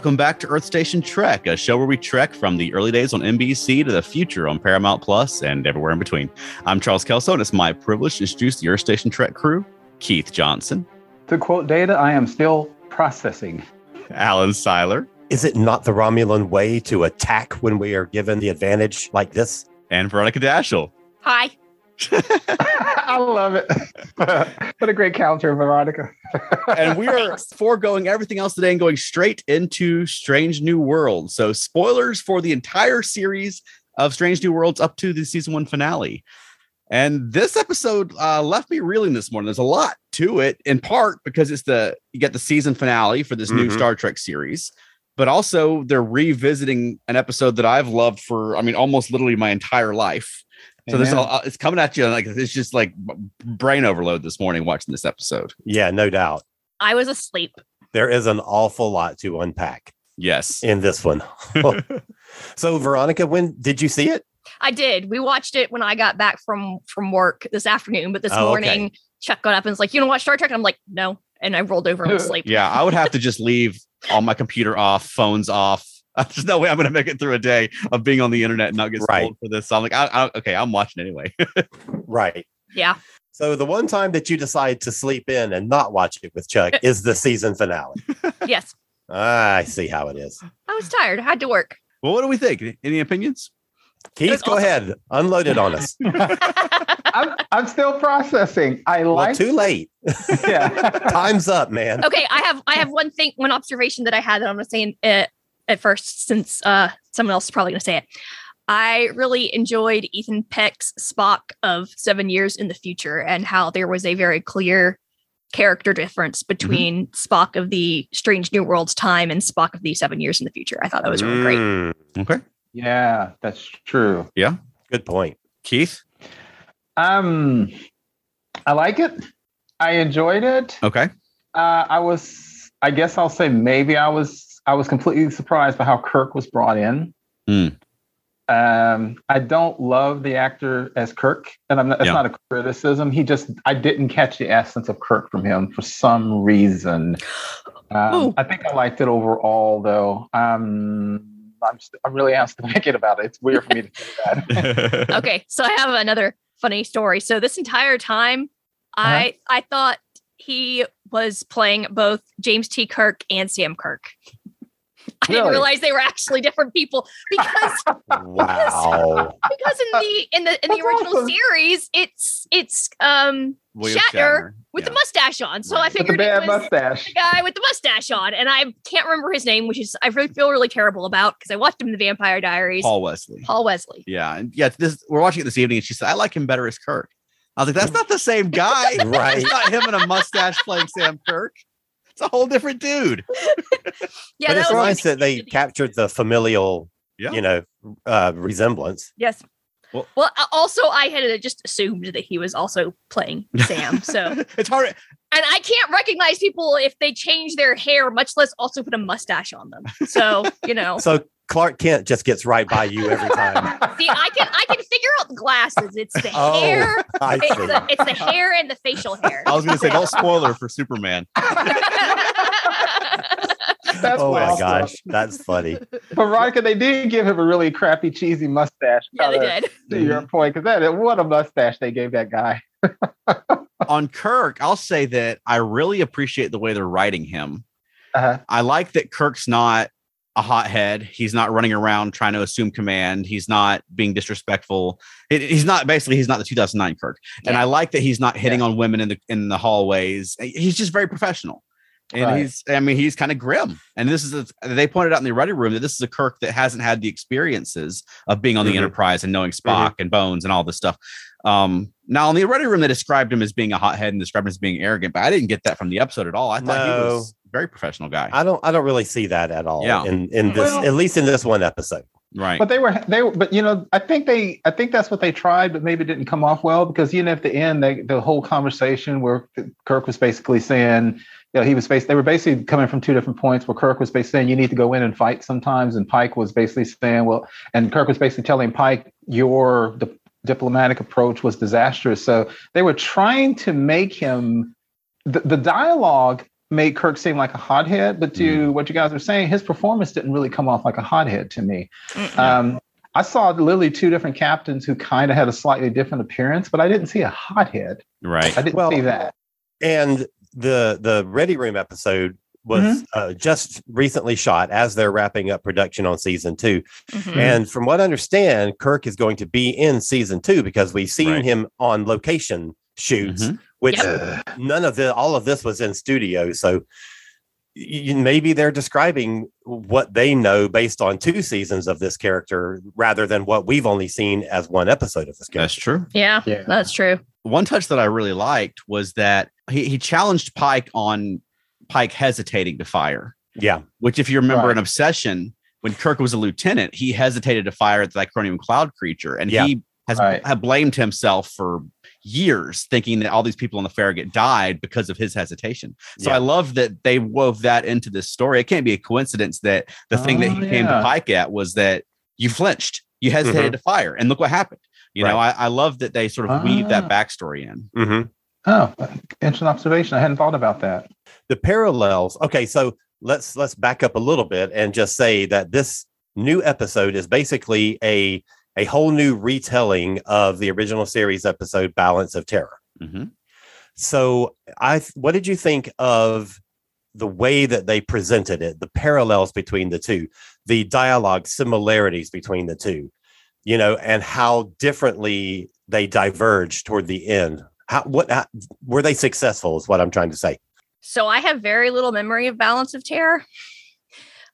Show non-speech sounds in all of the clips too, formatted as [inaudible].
Welcome back to Earth Station Trek, a show where we trek from the early days on NBC to the future on Paramount Plus and everywhere in between. I'm Charles Kelso, and it's my privilege to introduce the Earth Station Trek crew Keith Johnson, To quote Data, I am still processing. Alan Seiler, Is it not the Romulan way to attack when we are given the advantage like this? and Veronica Dashel. Hi. [laughs] I love it. what a great counter, Veronica. and we are foregoing everything else today and going straight into Strange New Worlds. So, spoilers for the entire series of Strange New Worlds up to the season one finale. And this episode uh, left me reeling this morning. There's a lot to it, in part because it's the you get the season finale for this new Mhm. Star Trek series, but also they're revisiting an episode that I've loved for, I mean, almost literally my entire life. So there's Amen. a, it's coming at you like it's just like brain overload this morning watching this episode. Yeah, no doubt. I was asleep. There is an awful lot to unpack Yes. in this one. [laughs] so, Veronica, when did you see it? I did. We watched it when I got back from from work this afternoon, but this Oh, okay. morning Chuck got up and was like, "You know watch Star Trek?" And I'm like, "No," and I rolled over and was [laughs] asleep. Yeah, I would have to just leave all my computer off, phones off. [laughs] There's no way I'm going to make it through a day of being on the internet and not get Right. spoiled for this. So I'm like, I, I, okay, I'm watching anyway. [laughs] Right. Yeah. So, the one time that you decide to sleep in and not watch it with Chuck [laughs] is the season finale. yes. I see how it is. I was tired. I had to work. well, what do we think? Any opinions? Keith, go awesome. ahead. Unload it on us. I'm, I'm still processing. I well, like too late. yeah. Time's up, man. okay, I have I have one thing, one observation that I had that I'm going to say in, uh, at first, since uh, someone else is probably going to say it. I really enjoyed Ethan Peck's Spock of Seven Years in the Future and how there was a very clear character difference between Spock of the Strange New Worlds time and Spock of the Seven Years in the Future. I thought that was really great. Mm, Okay. yeah, that's true. Yeah. Good point. Keith? Um, I like it. I enjoyed it. Okay. Uh, I was, I guess I'll say maybe I was, I was completely surprised by how Kirk was brought in. Hmm. Um, I don't love the actor as Kirk, and I'm not, it's Yeah. not a criticism. He just, I didn't catch the essence of Kirk from him for some reason. Um, I think I liked it overall, though. Um, I'm, st- I'm really asked [laughs] thinking about it. It's weird for me to say that. [laughs] okay so i have another funny story so this entire time i i thought he was playing both james t kirk and sam kirk [laughs] i didn't realize they were actually different people because [laughs] Wow. [laughs] because in the in the in the That's original awesome. series it's it's um William Shatner with Yeah. the mustache on so i Right. With the figured it was mustache. the guy with the mustache on and i can't remember his name which is i really feel really terrible about because i watched him in the vampire diaries Paul Wesley. Paul Wesley Yeah. And yeah, this we're watching it this evening and she said, I like him better as Kirk. I was like, that's not the same guy. Right. It's not him in a mustache playing Sam Kirk. It's a whole different dude. [laughs] yeah but that it's was nice that they captured the familial, Yeah. you know, uh, resemblance. Yes. Well- Well, uh, also I had just assumed that he was also playing Sam. So, [laughs] it's hard. And I can't recognize people if they change their hair, much less also put a mustache on them. So, you know, So Clark Kent just gets right by you every time. [laughs] see, I can I can figure out the glasses. It's the Oh, hair. I It's see. the, it's the hair and the facial hair. I was going to say, don't [laughs] spoiler for Superman. [laughs] That's oh my awesome. gosh, that's funny. Veronica, they did give him a really crappy, cheesy mustache. yeah, they Kinda did. To your point, because that what a mustache they gave that guy. On Kirk, I'll say that I really appreciate the way they're writing him. Uh-huh. I like that Kirk's not a hothead. He's not running around trying to assume command. He's not being disrespectful. It- he's not basically he's not the 2009 Kirk. And I like that he's not hitting on women in the in the hallways. He's just very professional. And Right. he's I mean he's kind of grim. And this is a, they pointed out in the ready room that this is a Kirk that hasn't had the experiences of being on the Mhm. Enterprise and knowing Spock and Bones and all this stuff. Um now in the ready room they described him as being a hothead and described him as being arrogant, but I didn't get that from the episode at all. I thought he was very professional guy. I don't I don't really see that at all Yeah. in in this Well- at least in this one episode. Right. But they were they were, but you know, I think they I think that's what they tried, but maybe it didn't come off well because you know at the end they the whole conversation where Kirk was basically saying, you know, he was based they were basically coming from two different points where Kirk was basically saying you need to go in and fight sometimes, and Pike was basically saying, well, and Kirk was basically telling Pike your the diplomatic approach was disastrous. So they were trying to make him the, the dialogue made Kirk seem like a hothead, but to what you guys are saying, his performance didn't really come off like a hothead to me. Um, I saw literally two different captains who kind of had a slightly different appearance, but I didn't see a hothead. right. I didn't Well, see that. And the the Ready Room episode was Mm-hmm. uh, just recently shot as they're wrapping up production on season two. Mhm. And from what I understand, Kirk is going to be in season two because we've seen Right. him on location shoots, Mhm. Which Ugh. none of the all of this was in studio. So y- maybe they're describing what they know based on two seasons of this character rather than what we've only seen as one episode of this character. That's true. yeah, Yeah. that's true. One touch that I really liked was that he, he challenged Pike on Pike hesitating to fire, Yeah. which, if you remember Right. in Obsession, when Kirk was a lieutenant, he hesitated to fire at the Icronium cloud creature. And Yeah. he has Right. blamed himself for years, thinking that all these people on the Farragut died because of his hesitation. So Yeah. I love that they wove that into this story. It can't be a coincidence that the thing that Oh, he came to. Pike at was that you flinched, you hesitated to fire, and look what happened. You know, I, I love that they sort of weave that Ah. backstory in. hmm Oh, interesting observation. I hadn't thought about that. the parallels okay so let's let's back up a little bit and just say that this new episode is basically a a whole new retelling of the original series episode balance of terror Mhm. so i what did you think of the way that they presented it the parallels between the two the dialogue similarities between the two you know and how differently they diverged toward the end how what how, were they successful is what i'm trying to say So I have very little memory of Balance of Terror.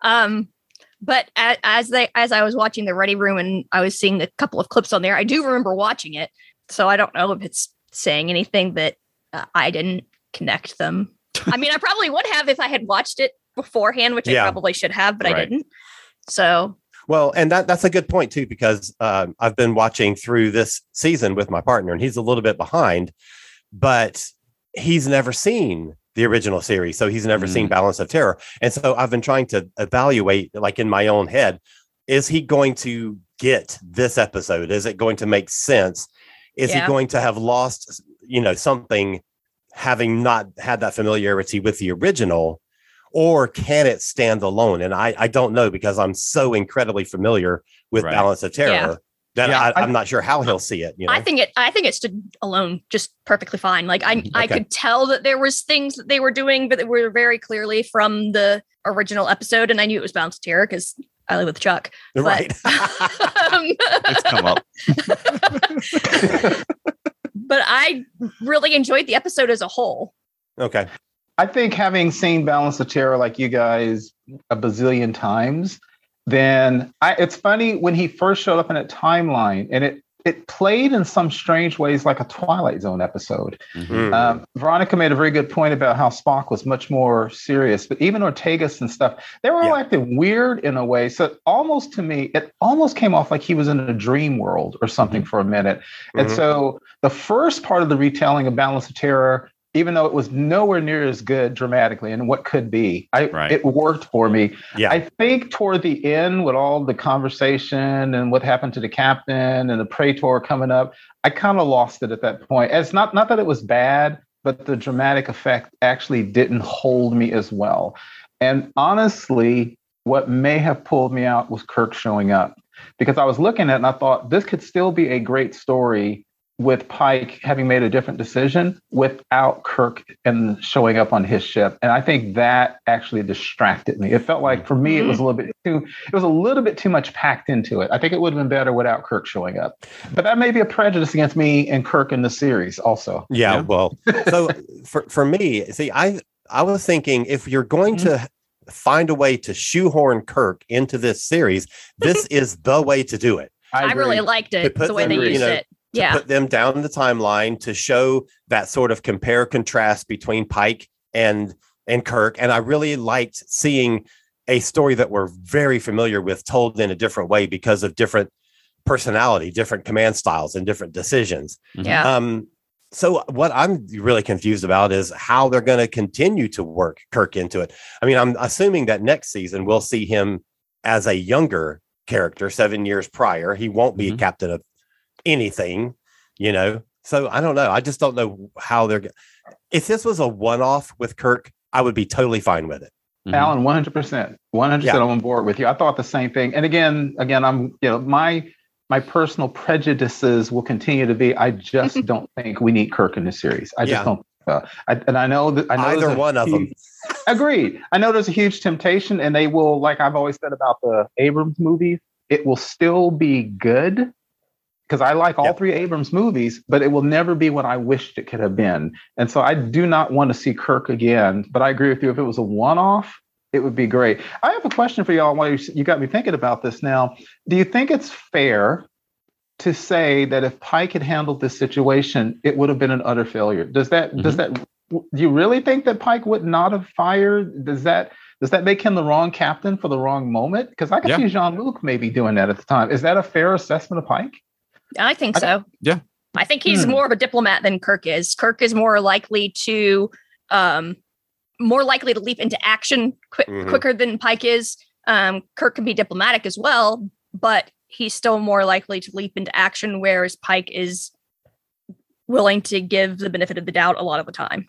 Um, but as, as they as I was watching the Ready Room and I was seeing a couple of clips on there, I do remember watching it. So I don't know if it's saying anything that uh, I didn't connect them. [laughs] I mean, I probably would have if I had watched it beforehand, which Yeah. I probably should have, but I didn't. So Well, and that that's a good point too, because um, I've been watching through this season with my partner, and he's a little bit behind, but he's never seen the original series, so he's never seen mm-hmm. Balance of Terror, and so I've been trying to evaluate, like in my own head, is he going to get this episode? Is it going to make sense? Is Yeah. he going to have lost, you know, something, having not had that familiarity with the original? or can it stand alone? And I, I don't know because I'm so incredibly familiar with Right. Balance of Terror Yeah. That Yeah, I, I'm not sure how he'll see it. You know, I think it I think it stood alone just perfectly fine. Like I I could tell that there was things that they were doing, but they were very clearly from the original episode, and I knew it was Bounce Terror because I live with Chuck. But, right? [laughs] um, It's come up. [laughs] but I really enjoyed the episode as a whole. okay, I think having seen Balance of Terror like you guys a bazillion times, then I, it's funny when he first showed up in a timeline and it it played in some strange ways like a Twilight Zone episode. Mhm. Mm. Um, Veronica made a very good point about how Spock was much more serious, but even Ortegas and stuff, they were all Yeah. acting weird in a way. So almost to me, it almost came off like he was in a dream world or something for a minute. And Mhm. so the first part of the retelling of Balance of Terror, even though it was nowhere near as good dramatically and what could be, I Right. it worked for me. yeah, I think toward the end, with all the conversation and what happened to the captain and the Praetor coming up, I kind of lost it at that point. It's not not that it was bad, but the dramatic effect actually didn't hold me as well. And honestly, what may have pulled me out was Kirk showing up because I was looking at it and I thought this could still be a great story with Pike having made a different decision without Kirk and showing up on his ship. And I think that actually distracted me. It felt like for me it mm-hmm. was a little bit too it was a little bit too much packed into it. I think it would have been better without Kirk showing up. But that may be a prejudice against me and Kirk in the series also. yeah. Yeah. Well, [laughs] so for for me, see, I I was thinking if you're going to mm-hmm. find a way to shoehorn Kirk into this series, this [laughs] is the way to do it. I, agree. really liked To it put the way they them, you used know, it. To Yeah. put them down the timeline to show that sort of compare contrast between Pike and and Kirk. And I really liked seeing a story that we're very familiar with told in a different way because of different personality, different command styles, and different decisions. Mhm. Yeah. Um, so what I'm really confused about is how they're going to continue to work Kirk into it. I mean, I'm assuming that next season we'll see him as a younger character, seven years prior. He won't be a Mhm. captain of anything, you know. So I don't know. I just don't know how they're. go- If this was a one-off with Kirk, I would be totally fine with it. Mhm. Alan, one hundred percent, one hundred percent. I'm on board with you. I thought the same thing. And again, again, I'm you know my my personal prejudices will continue to be. I just [laughs] don't think we need Kirk in this series. I just Yeah. don't. Uh, I, and I know that I know Either there's a one of them. Agreed. I know there's a huge temptation, and they will, like I've always said about the Abrams movies, it will still be good because I like all Yep. three Abrams movies, but it will never be what I wished it could have been. And so I do not want to see Kirk again. But I agree with you. If it was a one-off, it would be great. I have a question for y'all. While you, you got me thinking about this now, do you think it's fair to say that if Pike had handled this situation, it would have been an utter failure? Does that does mm-hmm. that do you really think that Pike would not have fired? Does that does that make him the wrong captain for the wrong moment? Because I could Yeah. see Jean Luc maybe doing that at the time. Is that a fair assessment of Pike? I think I- so. Yeah. I think he's Hmm. more of a diplomat than Kirk is. Kirk is more likely to um more likely to leap into action qui- Mhm. quicker than Pike is. Um Kirk can be diplomatic as well, but he's still more likely to leap into action whereas Pike is willing to give the benefit of the doubt a lot of the time.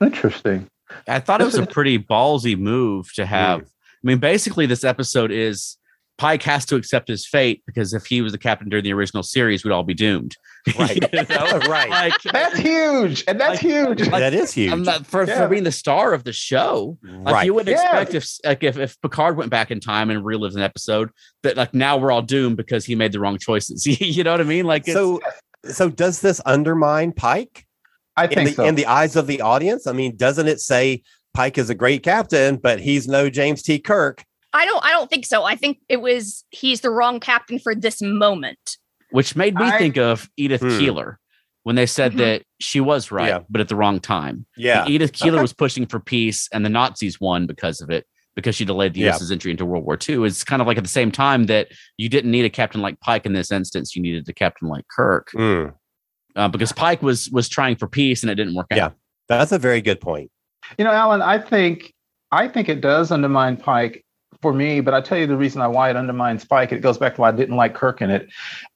Interesting. I thought it was a pretty ballsy move to have. I mean, basically, this episode is Pike has to accept his fate because if he was the captain during the original series, we'd all be doomed. Right. [laughs] You know? Oh, right. Like, That's huge, and that's Like- huge. like- that is huge. I'm not for, Yeah. for being the star of the show. Like right. you would Yeah. expect if like if, if Picard went back in time and relived an episode that like now we're all doomed because he made the wrong choices. [laughs] you know what I mean? Like it's, so, so does this undermine Pike I in think the, so. in the eyes of the audience? I mean, doesn't it say Pike is a great captain, but he's no James T. Kirk? I don't I don't think so. I think it was he's the wrong captain for this moment. which made me I- think of Edith Hmm. Keeler when they said Mhm. that she was right, Yeah. but at the wrong time. Yeah. Edith Keeler Okay. was pushing for peace, and the Nazis won because of it, because she delayed the Yeah. U.S.'s entry into World War II. It's kind of like at the same time that you didn't need a captain like Pike in this instance; you needed a captain like Kirk, Mm, uh, because Pike was was trying for peace and it didn't work Yeah. out. that's a very good point. You know, Alan, I think I think it does undermine Pike for me, but I tell you the reason I, why it undermines Pike. It goes back to why I didn't like Kirk in it.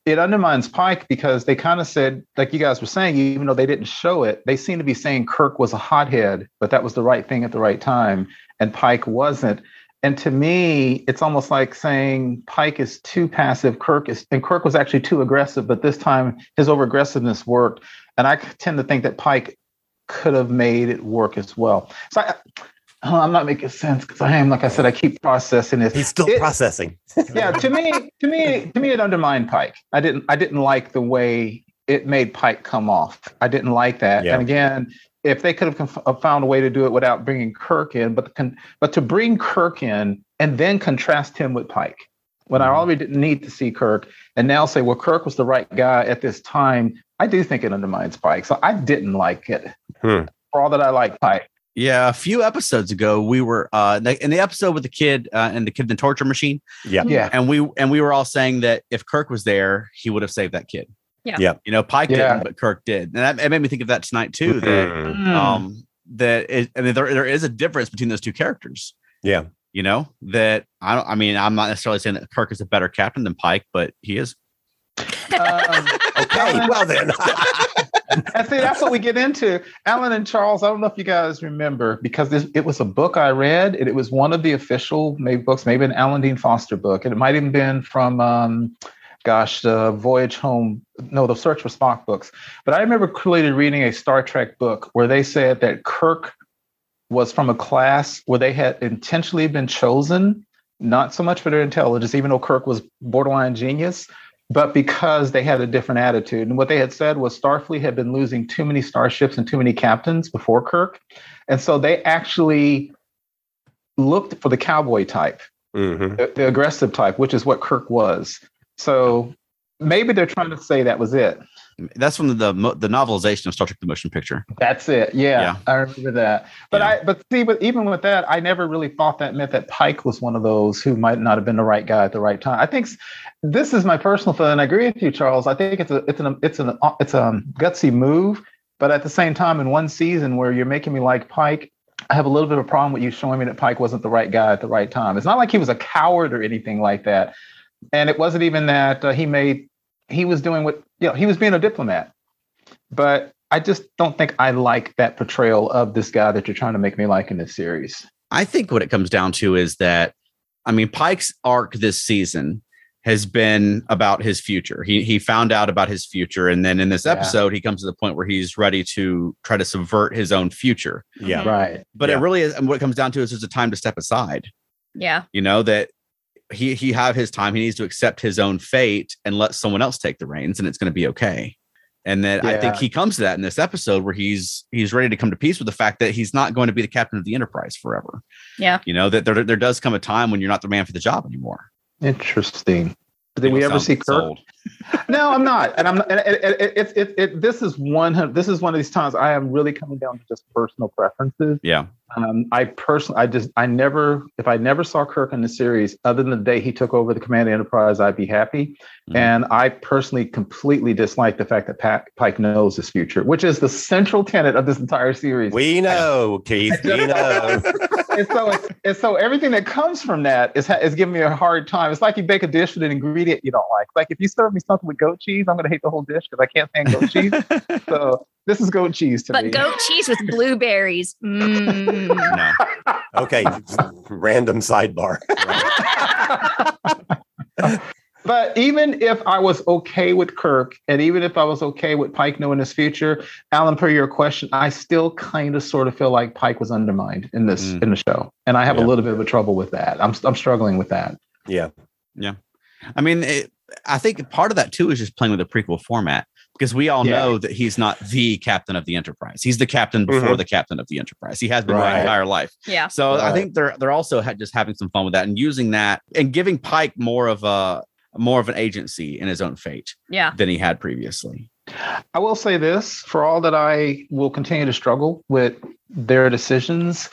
It undermines Pike because they kind of said, like you guys were saying, even though they didn't show it, they seem to be saying Kirk was a hothead, but that was the right thing at the right time, and Pike wasn't. And to me, it's almost like saying Pike is too passive, Kirk is, and Kirk was actually too aggressive, but this time his over aggressiveness worked. And I tend to think that Pike could have made it work as well. So I, oh, I'm not making sense because I am, like I said, I keep processing this. He's still It- processing. [laughs] yeah, to me, to me, to me, it undermined Pike. I didn't, I didn't like the way it made Pike come off. I didn't like that. Yeah. And again, if they could have conf- uh, found a way to do it without bringing Kirk in, but the con- but to bring Kirk in and then contrast him with Pike, when I Mhm. already didn't need to see Kirk, and now say, well, Kirk was the right guy at this time. I do think it undermines Pike. So I didn't like it. Hmm. For all that I like Pike. Yeah, a few episodes ago, we were uh, in the- episode with the kid uh, and the kid in the torture machine, Yeah. Yeah. and we and we were all saying that if Kirk was there, he would have saved that kid. Yeah. Yeah. You know, Pike Yeah. didn't, but Kirk did, and that it made me think of that tonight too. That Mm, um that it, I mean there there is a difference between those two characters. Yeah. You know that I don't. I mean, I'm not necessarily saying that Kirk is a better captain than Pike, but he is. Um, [laughs] Okay. Well then. [laughs] and see, that's what we get into. Alan and Charles, I don't know if you guys remember because this, it was a book I read, and it was one of the official maybe books, maybe an Alan Dean Foster book, and it might even been from, um, gosh, the Voyage Home, no, the Search for Spock books. But I remember clearly reading a Star Trek book where they said that Kirk was from a class where they had intentionally been chosen, not so much for their intelligence, even though Kirk was borderline genius, but because they had a different attitude. And what they had said was Starfleet had been losing too many starships and too many captains before Kirk. And so they actually looked for the cowboy type, Mhm. the, the aggressive type, which is what Kirk was. So maybe they're trying to say that was it. That's from the the, the novelization of Star Trek: The Motion Picture. That's it. Yeah, Yeah. I remember that. But Yeah. I but see, but even with that, I never really thought that meant that Pike was one of those who might not have been the right guy at the right time. I think this is my personal feeling. I agree with you, Charles. I think it's a it's an it's an it's a gutsy move, but at the same time, in one season where you're making me like Pike. I have a little bit of a problem with you showing me that Pike wasn't the right guy at the right time. It's not like he was a coward or anything like that, and it wasn't even that uh, he made he was doing what you know he was being a diplomat but I just don't think I like that portrayal of this guy that you're trying to make me like in this series. I think what it comes down to is that, I mean, Pike's arc this season has been about his future. He he found out about his future, and then in this Yeah. episode, he comes to the point where he's ready to try to subvert his own future. Yeah. Right. But it really is, and what it comes down to is there's a time to step aside. Yeah. You know that he he have his time. He needs to accept his own fate and let someone else take the reins, and it's going to be okay. And then I think he comes to that in this episode where he's he's ready to come to peace with the fact that he's not going to be the captain of the Enterprise forever. Yeah. You know that there there does come a time when you're not the man for the job anymore. Interesting. Did we ever see Kirk? sold. [laughs] No, I'm not. And I'm and it, it, it, it, it, it, this is one this is one of these times I am really coming down to just personal preferences. Yeah. Um, I personally, I just, I never, if I never saw Kirk in the series, other than the day he took over the command Enterprise, I'd be happy. Mhm. And I personally completely dislike the fact that Pat, Pike knows his future, which is the central tenet of this entire series. We know, Keith. We [laughs] know. and so, it's, and so everything that comes from that is is giving me a hard time. It's like you bake a dish with an ingredient you don't like. Like if you serve me something with goat cheese, I'm going to hate the whole dish because I can't stand goat cheese. [laughs] So this is goat cheese to But me. goat cheese with blueberries. Mm. No. Okay. Random sidebar. [laughs] But even if I was okay with Kirk, and even if I was okay with Pike knowing his future, Alan, per your question, I still kind of sort of feel like Pike was undermined in this Mm. in the show, and I have Yeah. a little bit of a trouble with that. I'm I'm struggling with that. Yeah. Yeah. I mean, it, I think part of that too is just playing with the prequel format because we all Yeah. know that he's not the captain of the Enterprise. He's the captain before mm-hmm. the captain of the Enterprise. He has been my Right. entire life. Yeah. So I think they're they're also ha- just having some fun with that and using that and giving Pike more of a more of an agency in his own fate Yeah. than he had previously. I will say this: for all that I will continue to struggle with their decisions,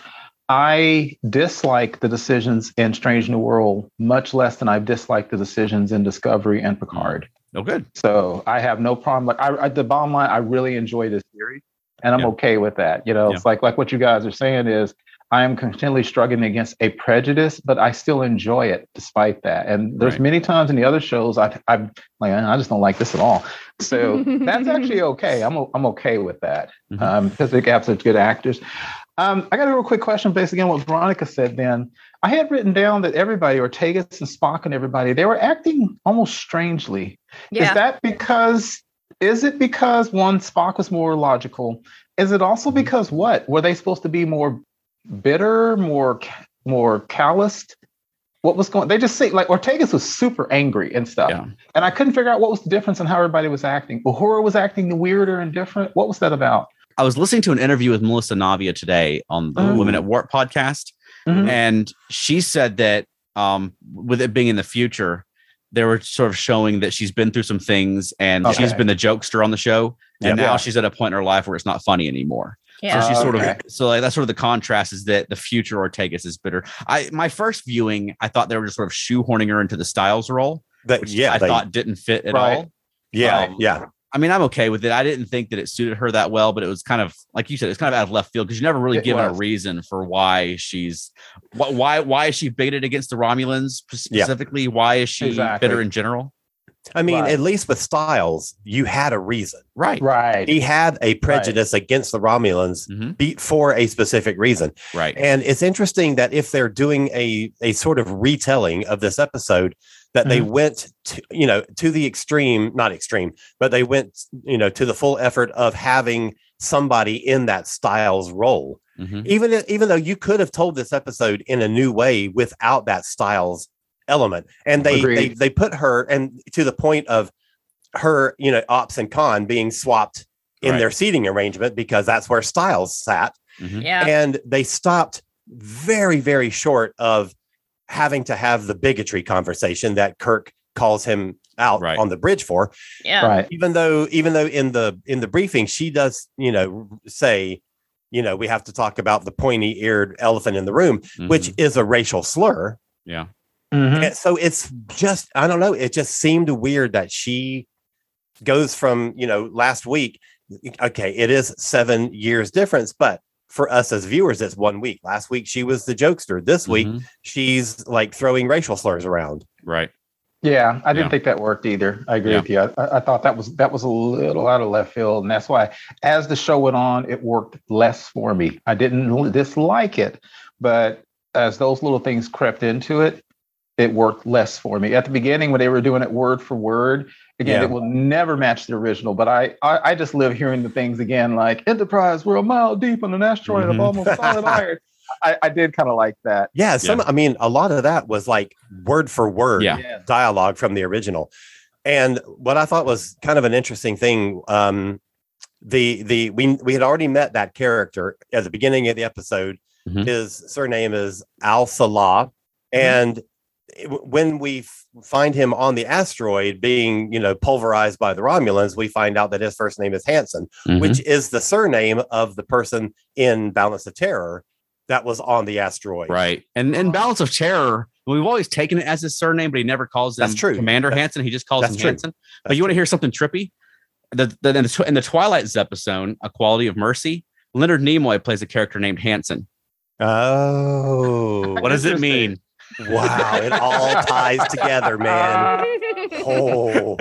I dislike the decisions in Strange New World much less than I've disliked the decisions in Discovery and Picard. Oh, good. So I have no problem. Like I, I the bottom line, I really enjoy this series, and I'm Yeah. okay with that. You know, Yeah. it's like like what you guys are saying is I am continually struggling against a prejudice, but I still enjoy it despite that. And there's Right. many times in the other shows I I'm like I just don't like this at all. So [laughs] that's actually okay. I'm o- I'm okay with that Mhm. um, because they have such good actors. Um, I got a real quick question based again on what Veronica said. Then I had written down that everybody, Ortegas and Spock and everybody, they were acting almost strangely. Is that because? Is it because one Spock was more logical? Is it also because what were they supposed to be more bitter, more more calloused? What was going? They just say like Ortegas was super angry and stuff, Yeah. and I couldn't figure out what was the difference in how everybody was acting. Uhura was acting the weirder and different. What was that about? I was listening to an interview with Melissa Navia today on the Oh. Women at Warp podcast, Mhm. and she said that um, with it being in the future, they were sort of showing that she's been through some things and she's been the jokester on the show, and Yeah. now she's at a point in her life where it's not funny anymore. Yeah. So she's sort Okay. of so like that's sort of the contrast is that the future Ortegas is bitter. I my first viewing, I thought they were just sort of shoehorning her into the Stiles role, That, which yeah. I they- thought didn't fit at Right. all. yeah. um, yeah. I mean, I'm okay with it. I didn't think that it suited her that well, but it was kind of like you said, it's kind of out of left field because you never really It given a reason for why she's why why is she bigoted against the Romulans Yeah. specifically? Why is she Exactly. bitter in general? I mean, Right. at least with Stiles, you had a reason. Right, Right. He had a prejudice against the Romulans Mhm. beat for a specific reason. right, And it's interesting that if they're doing a a sort of retelling of this episode, that they went to you know to the extreme, not extreme, but they went you know to the full effort of having somebody in that Stiles role. Mhm. Even even though you could have told this episode in a new way without that Stiles element, and they they Agreed. they put her and to the point of her you know ops and con being swapped in Right. their seating arrangement because that's where Stiles sat Mhm. Yeah. and they stopped very very short of having to have the bigotry conversation that kirk calls him out Right. on the bridge for. Yeah. Right. Even though, even though in the in the briefing she does, you know, say, you know, we have to talk about the pointy eared elephant in the room, which Mhm. is a racial slur. yeah. Mhm. And so it's just I don't know. It just seemed weird that she goes from you know last week. Okay, it is seven years difference, but for us as viewers, it's one week. Last week she was the jokester. This week Mhm. she's like throwing racial slurs around. Right. Yeah, I didn't Yeah. think that worked either. I agree Yeah. with you. I, I I thought that was that was a little out of left field, and that's why, as the show went on, it worked less for me. I didn't l- dislike it, but as those little things crept into it, it worked less for me. At the beginning, when they were doing it word for word, again, Yeah. it will never match the original. But I, I, I just live hearing the things again, like Enterprise, we're a mile deep on an asteroid of Mhm. almost solid iron. [laughs] I, I did kind of like that. Yeah, some. I mean, a lot of that was like word for word Yeah. Yeah. dialogue from the original. And what I thought was kind of an interesting thing, um, the the we we had already met that character at the beginning of the episode. Mhm. His surname is Al Salah, and it- when we find him on the asteroid being you know pulverized by the Romulans, we find out that his first name is Hanson, Mhm. which is the surname of the person in Balance of Terror that was on the asteroid. Right. And in Balance of Terror, we've always taken it as his surname, but he never calls him That's true. Commander That- Hansen. He just calls that's him true. Hansen. But That's you want to hear something trippy? The, the, in, the, tw- in the Twilight episode, A Quality of Mercy, Leonard Nimoy plays a character named Hansen. Oh, [laughs] What does it mean? Wow! It all ties together, man. [laughs] Oh,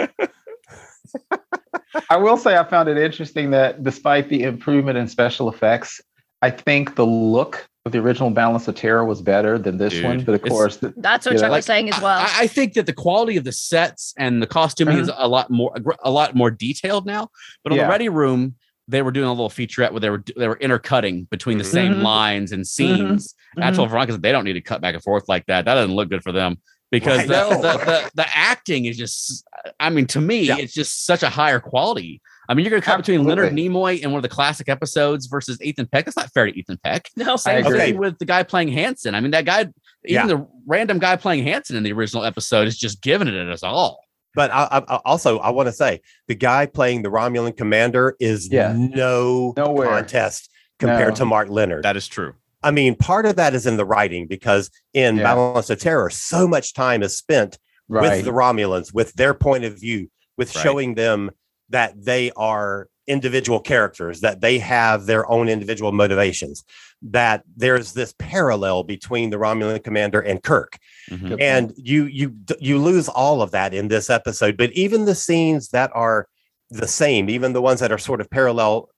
I will say I found it interesting that despite the improvement in special effects, I think the look of the original Balance of Terror was better than this Dude, one. But of course, the, That's what Yeah. Chuck Like, was saying as well. I, I think that the quality of the sets and the costuming is uh-huh. a lot more a lot more detailed now. But on Yeah. the Ready Room, they were doing a little featurette where they were they were intercutting between the same Mhm. lines and scenes. And I Mhm. told Veronica they don't need to cut back and forth like that. That doesn't look good for them because the, the, the the acting is just. I mean, to me, Yeah. it's just such a higher quality. I mean, you're going to cut between Leonard Nimoy in one of the classic episodes versus Ethan Peck. That's not fair to Ethan Peck. no, Same agree. thing with the guy playing Hanson. I mean, that guy, Yeah. even the random guy playing Hanson in the original episode is just giving it at us all. But I, I, I- also I want to say the guy playing the Romulan commander is Yeah. no Nowhere. contest compared No. to Mark Lenard. That is true. I mean, part of that is in the writing because in Yeah. Balance of Terror, so much time is spent right. with the Romulans, with their point of view, with Right. showing them that they are individual characters, that they have their own individual motivations, that there's this parallel between the Romulan commander and Kirk. Mhm. And you you you lose all of that in this episode. But even the scenes that are the same, even the ones that are sort of parallel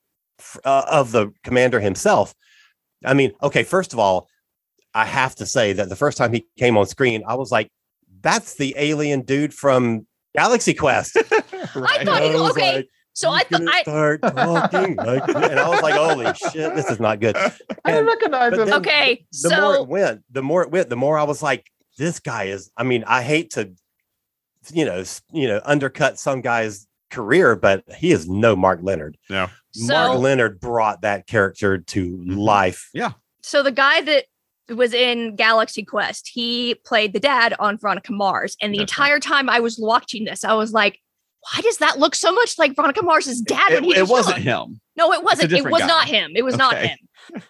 uh, of the commander himself. I mean, okay, first of all, I have to say that the first time he came on screen, I was like, that's the alien dude from Galaxy Quest. [laughs] I thought I was okay. like, so I "He's thought I start talking [laughs] like and I was like, holy shit, this is not good. I didn't recognize him. then- okay. the more So it went, the more it went, the more I was like, this guy is. I mean, I hate to, you know, you know, undercut some guy's career, but he is no Mark Lenard. Mark so Lenard brought that character to mm-hmm. life. Yeah. so the guy that was in Galaxy Quest, he played the dad on Veronica Mars, and the That's right. entire time I was watching this, I was like. Why does that look so much like Veronica Mars's dad It, when he it was wasn't young? him. No, it wasn't. It was guy. not him. It was not him.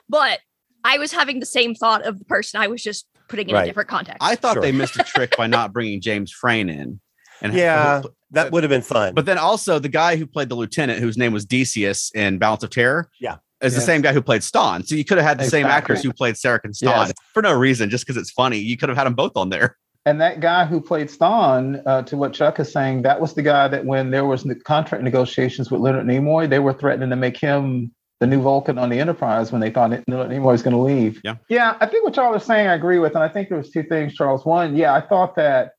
But I was having the same thought of the person. I was just putting in Right. a different context. I thought Sure. they missed a trick by not bringing James Frain in. And Yeah. That uh, would have been fun. But then also the guy who played the lieutenant, whose name was Decius in Balance of Terror, Yeah. is the same guy who played Stonn. So you could have had the same Exactly. actors who played Sarek and Stonn Yes. for no reason, just because it's funny. You could have had them both on there. And that guy who played Stonn, uh, to what Chuck is saying, that was the guy that when there was the contract negotiations with Leonard Nimoy, they were threatening to make him the new Vulcan on the Enterprise when they thought Leonard Nimoy was going to leave. Yeah. Yeah, I think what Charles is saying, I agree with, and I think there was two things, Charles. One, yeah, I thought that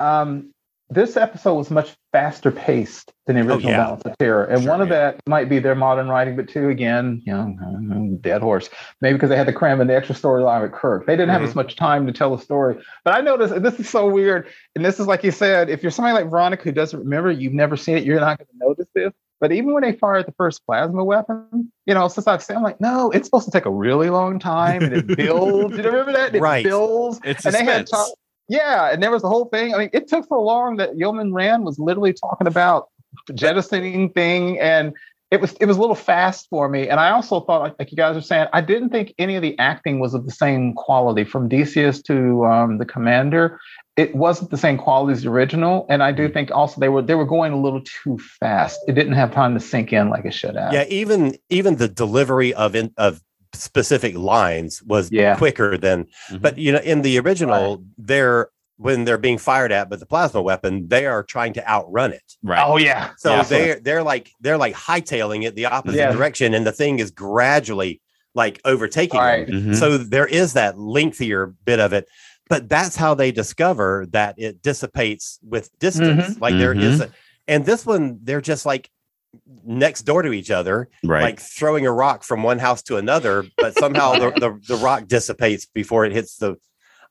um, this episode was much faster paced than the original yeah. Balance of Terror, and Sure, one of yeah. that might be their modern writing, but two, again, you know, dead horse. Maybe because they had to cram in the extra storyline with Kirk. They didn't have Mhm. as much time to tell a story. But I noticed, and this is so weird, and this is like you said, if you're somebody like Veronica who doesn't remember, you've never seen it, you're not going to notice this. But even when they fired the first plasma weapon, you know, since I've seen, I'm like, no, it's supposed to take a really long time, and it [laughs] builds. Do you remember that? It Right. builds. It's And they had to- Yeah, and there was the whole thing. I mean, it took so long that Yeoman Rand was literally talking about the jettisoning thing, and it was it was a little fast for me. And I also thought, like, like you guys are saying, I didn't think any of the acting was of the same quality from Decius to um, the Commander. It wasn't the same quality as the original, and I do think also they were they were going a little too fast. It didn't have time to sink in like it should have. Yeah, even even the delivery of in, of specific lines was Yeah. quicker than Mhm. but you know in the original they're when they're being fired at but the plasma weapon they are trying to outrun it right. Oh yeah. so Yeah. they're they're like they're like hightailing it the opposite Yeah. direction and the thing is gradually like overtaking them. Right. Mhm. so there is that lengthier bit of it but that's how they discover that it dissipates with distance like there is a, and this one they're just like next door to each other right. like throwing a rock from one house to another, but somehow the, the, the rock dissipates before it hits the.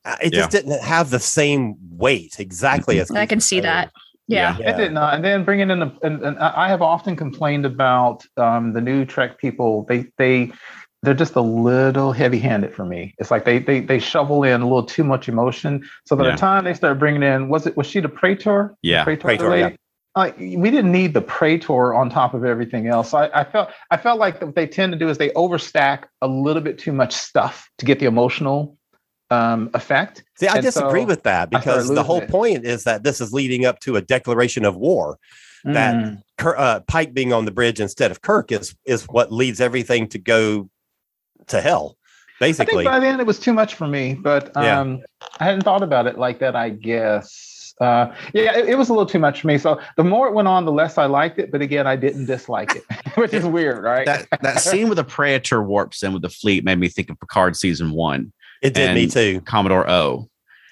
uh, It just didn't have the same weight exactly as. I can see that. Yeah. Yeah. It did not. And then bringing in, the, and, and I have often complained about um, the new Trek people. They they they're just a little heavy-handed for me. It's like they they they shovel in a little too much emotion. So by Yeah. the time they started bringing in, was it was she the Praetor? Yeah. Praetor, Praetor, yeah. We didn't need the Praetor on top of everything else. I, I felt I felt like what they tend to do is they overstack a little bit too much stuff to get the emotional um, effect. See, I And disagree so with that because the whole it. point is that this is leading up to a declaration of war. That Mm. Kir- uh, Pike being on the bridge instead of Kirk is is what leads everything to go to hell, I basically. think by then it was too much for me, but Yeah. um, I hadn't thought about it like that. I guess. Uh, yeah, it, it was a little too much for me. So the more it went on, the less I liked it. But again, I didn't dislike it, [laughs] which is weird, right? that that scene with the Praetor warps in with the fleet made me think of Picard season one, it did me too. Commodore O,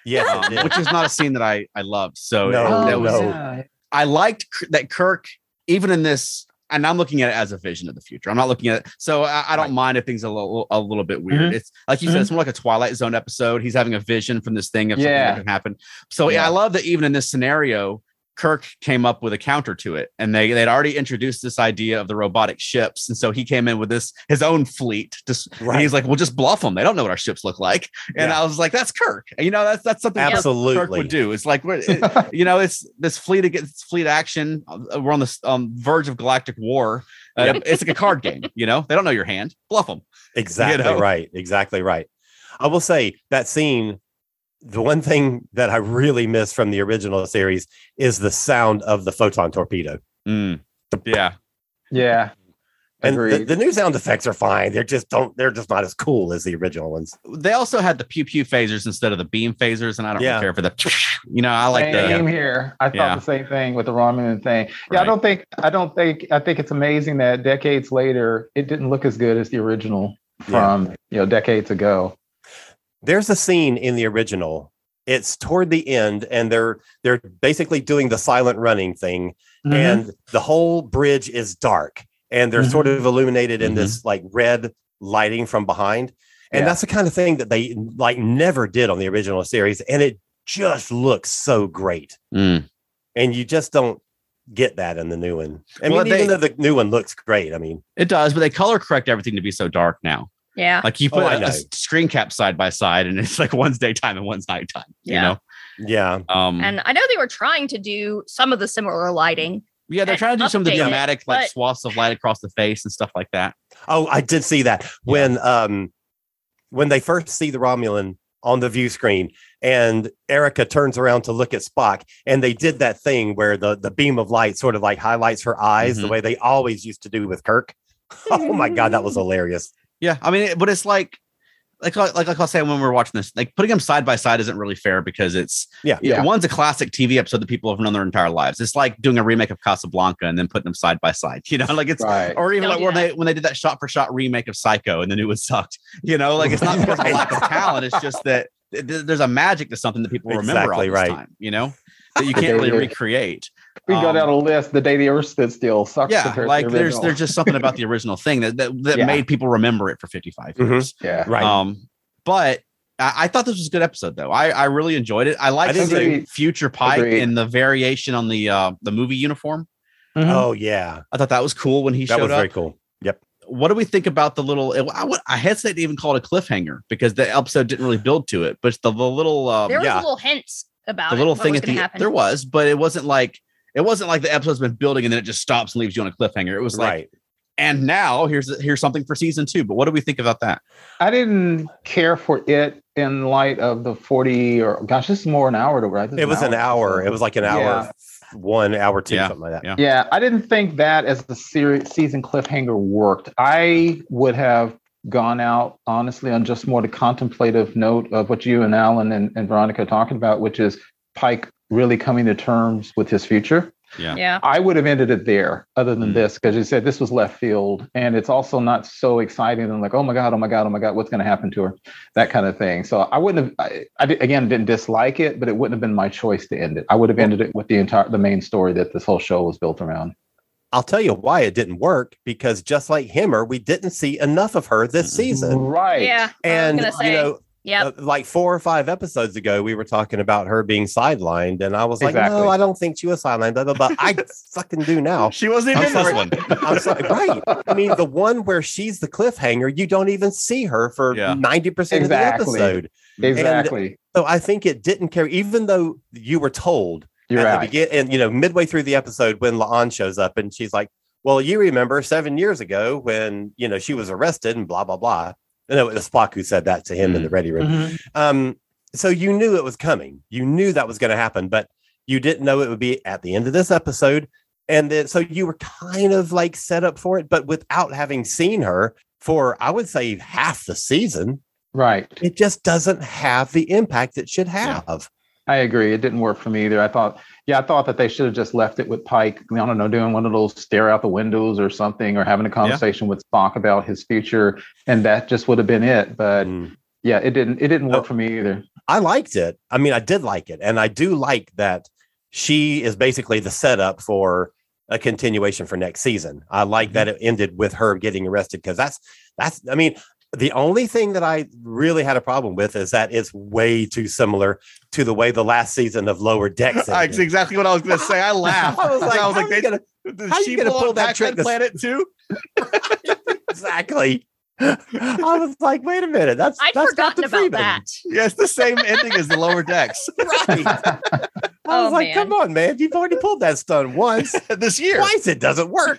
Yes, um, [laughs] which is not a scene that I I loved. So No, it- that Oh, was no. I liked K- that Kirk, even in this, and I'm looking at it as a vision of the future. I'm not looking at it. So I, I don't Right. mind if things are a little, a little bit weird. Mhm. It's like you said, Mhm. it's more like a Twilight Zone episode. He's having a vision from this thing of something Yeah. that can happen. So yeah. Yeah. I love that even in this scenario, Kirk came up with a counter to it, and they they'd already introduced this idea of the robotic ships, and so he came in with this his own fleet. Just and Right. he's like, "Well, just bluff them. They don't know what our ships look like." And Yeah. I was like, "That's Kirk. You know, that's that's something Kirk- Kirk Absolutely. would do. It's like we're- it- [laughs] you know, it's this fleet against fleet action. Uh, We're on the um, verge of galactic war. Uh, It's like a card game. You know, they don't know your hand. Bluff them. [laughs] Exactly know? right. Exactly right. I will say that scene, the one thing that I really miss from the original series is the sound of the photon torpedo. Mm. Yeah, yeah. And the, the new sound effects are fine. They're just don't they're just not as cool as the original ones. they also had the pew pew phasers instead of the beam phasers, and I don't Yeah. really care for the. You know, I like the. same here. I thought Yeah. the same thing with the Romulan thing. Yeah, Right. I don't think I don't think I think it's amazing that decades later it didn't look as good as the original from you know decades ago. There's a scene in the original. It's toward the end, and they're they're basically doing the silent running thing, Mm-hmm. and the whole bridge is dark, and they're sort of illuminated in Mhm. this like red lighting from behind. And Yeah. that's the kind of thing that they like never did on the original series, and it just looks so great. Mm. And you just don't get that in the new one. I Well, mean, they- even though the new one looks great, I mean, It does, but they color correct everything to be so dark now. Yeah. Like you Oh, put I a, know. a screen cap side by side, and it's like one's daytime and one's nighttime. You Yeah. know. yeah, Um, And I know they were trying to do some of the similar lighting. yeah, they're trying to do some of the update it, dramatic like but- swaths of light across the face and stuff like that. Oh, I did see that when um when they first see the Romulan on the view screen and Erica turns around to look at Spock and they did that thing where the the beam of light sort of like highlights her eyes the Mhm. way they always used to do with Kirk. [laughs] Oh my god, that was [laughs] hilarious. Yeah, I mean, it- but it's like, like, like, like I'll say when we're watching this, like putting them side by side isn't really fair because it's, Yeah. yeah, Yeah. one's a classic TV episode that people have known their entire lives. It's like doing a remake of Casablanca and then putting them side by side. [laughs] You know, like it's, Right. or even Don't like do when that. they when they did that shot for shot remake of Psycho and the new one sucked. [laughs] You know, like it's not because of lack of talent. It's just that th- th- there's a magic to something that people remember all Exactly this right. time. You know, that you can't really recreate. We go Um, down a list. The day the Earth stood still sucks. Yeah, like the there's there's just something about the original thing that that, that Yeah. made people remember it for 55 Mhm. years. yeah. Right. Um, but I, I thought this was a good episode though. I, I really enjoyed it. I like I the future Pike Agreed. and the variation on the uh the movie uniform. Mhm. Oh yeah. I thought that was cool when he That showed was up. very cool. Yep. what do we think about the little? I, would, I hesitate to even call it a cliffhanger because the episode didn't really build to it. But the, the little, um, there was yeah. a little hints about the little what thing at the happen. there was, but it wasn't like it wasn't like the episode's been building and then it just stops and leaves you on a cliffhanger. It was like, right. and now here's here's something for season two. But what do we think about that? I didn't care for it in light of the 40 or gosh, this is more an hour to right? This is It was an hour. It was like an hour, Yeah. one hour two, Yeah. something like that. Yeah. Yeah, I didn't think that as the series season cliffhanger worked. I would have gone out honestly on just more the contemplative note of what you and Alan and, and Veronica are talking about, which is Pike really coming to terms with his future. Yeah. yeah. I would have ended it there, other than Mm. this, because you said this was left field, and it's also not so exciting. And like, oh my god, oh my god, oh my god, what's going to happen to her? That kind of thing. So I wouldn't have. I, I did, again didn't dislike it, but it wouldn't have been my choice to end it. I would have ended it with the entire the main story that this whole show was built around. I'll tell you why it didn't work because just like Himmer, we didn't see enough of her this Mhm. season. Right. Yeah. And I was gonna you know, Yep. uh, like four or five episodes ago, we were talking about her being sidelined, and I was like, Exactly. "No, I don't think she was sidelined." Blah blah blah. I [laughs] fucking do now. She wasn't I'm even in this sorry. one. I'm sorry, [laughs] right? I mean, the one where she's the cliffhanger, you don't even see her for Yeah. ninety percent Exactly. of the episode. Exactly. So I think it didn't carry, even though you were told You're at right. the begin, and you know, midway through the episode when Laan shows up and she's like, "Well, you remember seven years ago when you know she was arrested and blah blah blah." No, it was Spock who said that to him in the ready room. Mhm. Um, so you knew it was coming. You knew that was going to happen, but you didn't know it would be at the end of this episode. And then so you were kind of like set up for it, but without having seen her for, I would say, half the season, Right. it just doesn't have the impact it should Yeah. have. I agree. It didn't work for me either. I thought, yeah, I thought that they should have just left it with Pike. I don't know, doing one of those stare out the windows or something, or having a conversation with Spock about his future, and that just would have been it. But Mm. yeah, it didn't. It didn't work Oh. for me either. I liked it. I mean, I did like it. And I do like that she is basically the setup for a continuation for next season. I like that it ended with her getting arrested because that's, that's, I mean, the only thing that I really had a problem with is that it's way too similar to the way the last season of Lower Decks. [laughs] That's exactly what I was going to say. I laughed. [laughs] I was like, I was how like, you they, gonna- did how you she gonna pull pull that trick to- Planet too? [laughs] exactly. I was like, wait a minute. That's I'd that's forgotten Dr. about Freeman. that. Yeah, it's the same ending as the lower decks Right. I Oh, was like, man. come on, man. You've already pulled that stunt once. this year. twice it doesn't work.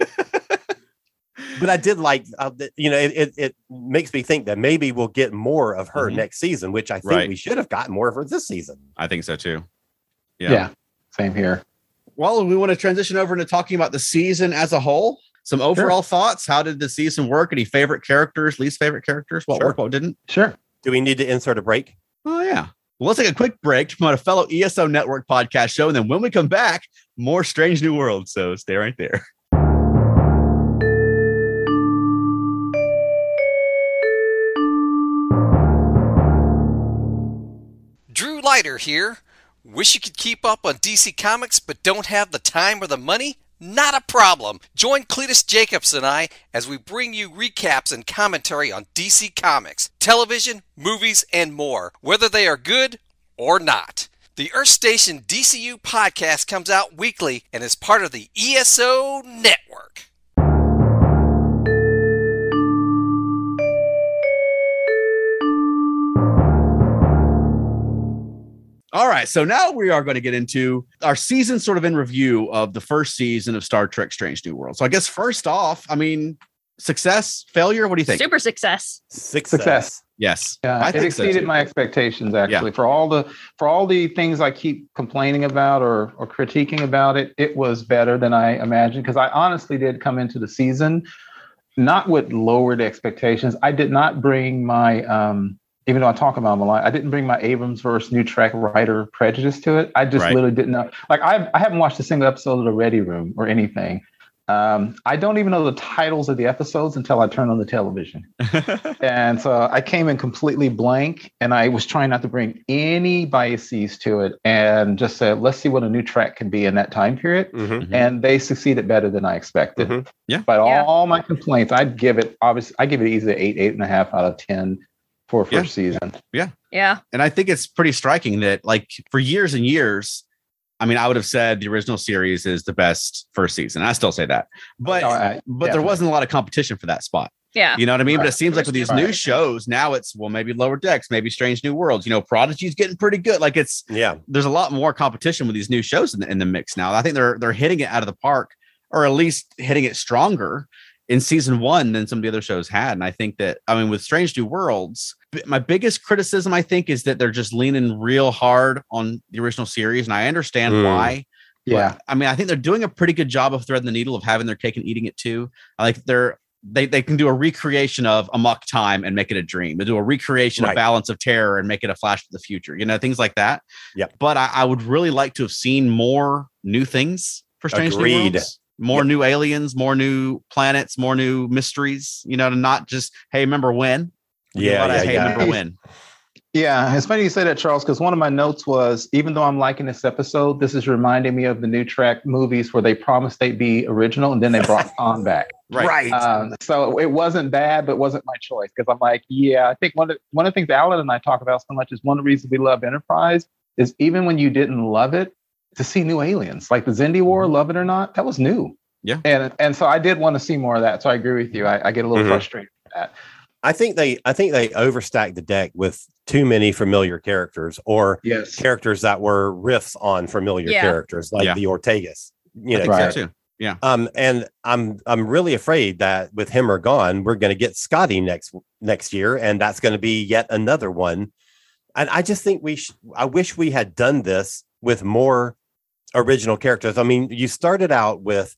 But I did like, uh, you know, it, it, it makes me think that maybe we'll get more of her Mhm. next season, which I think Right. we should have gotten more of her this season. I think so too. Yeah. Same here. Well, we want to transition over into talking about the season as a whole. Some overall thoughts. How did the season work? Any favorite characters, least favorite characters? What Sure. worked, what didn't? Sure. Do we need to insert a break? Oh, yeah. Well, let's take a quick break to promote a fellow ESO Network podcast show. And then when we come back, more Strange New World. So stay right there. Leiter here. Wish you could keep up on DC Comics but don't have the time or the money? Not a problem. Join Cletus Jacobs and I as we bring you recaps and commentary on DC Comics, television, movies, and more, whether they are good or not. The Earth Station DCU podcast comes out weekly and is part of the ESO network. All right. So now we are going to get into our season sort of in review of the first season of Star Trek Strange New World. So I guess first off, I mean, success, failure? What do you think? Super success. Success. Success. Yes. Yeah, I it think so, exceeded too. my expectations actually. For all the for all the things I keep complaining about or or critiquing about it, it was better than I imagined because I honestly did come into the season not with lowered expectations. I did not bring my um even though I talk about them a lot, I didn't bring my Abrams versus New Trek writer prejudice to it. I just Right. literally didn't know. Like I I haven't watched a single episode of the Ready Room or anything. Um, I don't even know the titles of the episodes until I turn on the television. [laughs] And so I came in completely blank and I was trying not to bring any biases to it and just said, let's see what a new Trek can be in that time period. Mhm. And they succeeded better than I expected. Mhm. Yeah. But Yeah. all my complaints, I'd give it obviously I give it easily eight, eight and a half out of ten for Yeah. first season. Yeah. Yeah. And I think it's pretty striking that, like, for years and years, I mean, I would have said the original series is the best first season. I still say that, but No, I- but there wasn't a lot of competition for that spot. Yeah. You know what I mean? But it seems like with these new shows, now it's well, maybe Lower Decks, maybe Strange New Worlds. You know, Prodigy's getting pretty good. Like it's Yeah. there's a lot more competition with these new shows in the, in the mix now. I think they're they're hitting it out of the park, or at least hitting it stronger in season one than some of the other shows had. And I think that I mean, with Strange New Worlds, my biggest criticism I think is that they're just leaning real hard on the original series, and I understand Mm. why. Yeah. But, I mean, I think they're doing a pretty good job of threading the needle of having their cake and eating it too. Like they're they they can do a recreation of Amok Time and make it a dream. They do a recreation Right. of Balance of Terror and make it a Flash to the Future. You know, things like that. Yeah. But I, I would really like to have seen more new things for Strange New Worlds. More new aliens, more new planets, more new mysteries. You know, to not just hey, remember when? We get a Yeah. of, Yeah. hey, yeah. remember [laughs] when? Yeah, it's funny you say that, Charles, because one of my notes was even though I'm liking this episode, this is reminding me of the new Trek movies where they promised they'd be original and then they brought [laughs] on back. Right. Um, so it wasn't bad, but wasn't my choice because I'm like, yeah, I think one of one of the things Alan and I talk about so much is one of the reasons we love Enterprise is even when you didn't love it, to see new aliens like the Xindi War, love it or not, that was new. Mm-hmm. Yeah. and and so I did want to see more of that. So I agree with you. I, I get a little Mhm. frustrated with that. I think they I think they overstacked the deck with too many familiar characters or Yes. characters that were riffs on familiar Yeah. characters like Yeah. the Ortegas. You know, Right. so too. Um, and I'm I'm really afraid that with him or gone, we're going to get Scotty next next year, and that's going to be yet another one. And I just think we sh- I wish we had done this with more original characters. I mean, you started out with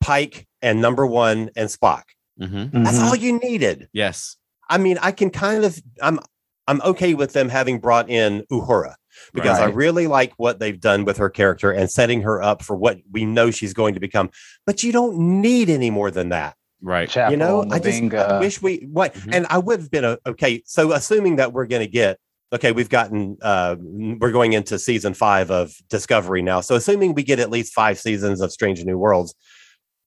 Pike and Number One and Spock. Mhm. That's Mhm. all you needed. Yes. I mean, I can kind of I'm I'm okay with them having brought in Uhura because I really like what they've done with her character and setting her up for what we know she's going to become. But you don't need any more than that. Right. Chapel, you know, I just I wish we what Mhm. and I would have been a, okay. So assuming that we're going to get okay, we've gotten uh we're going into season five of Discovery now. So assuming we get at least five seasons of Strange New Worlds,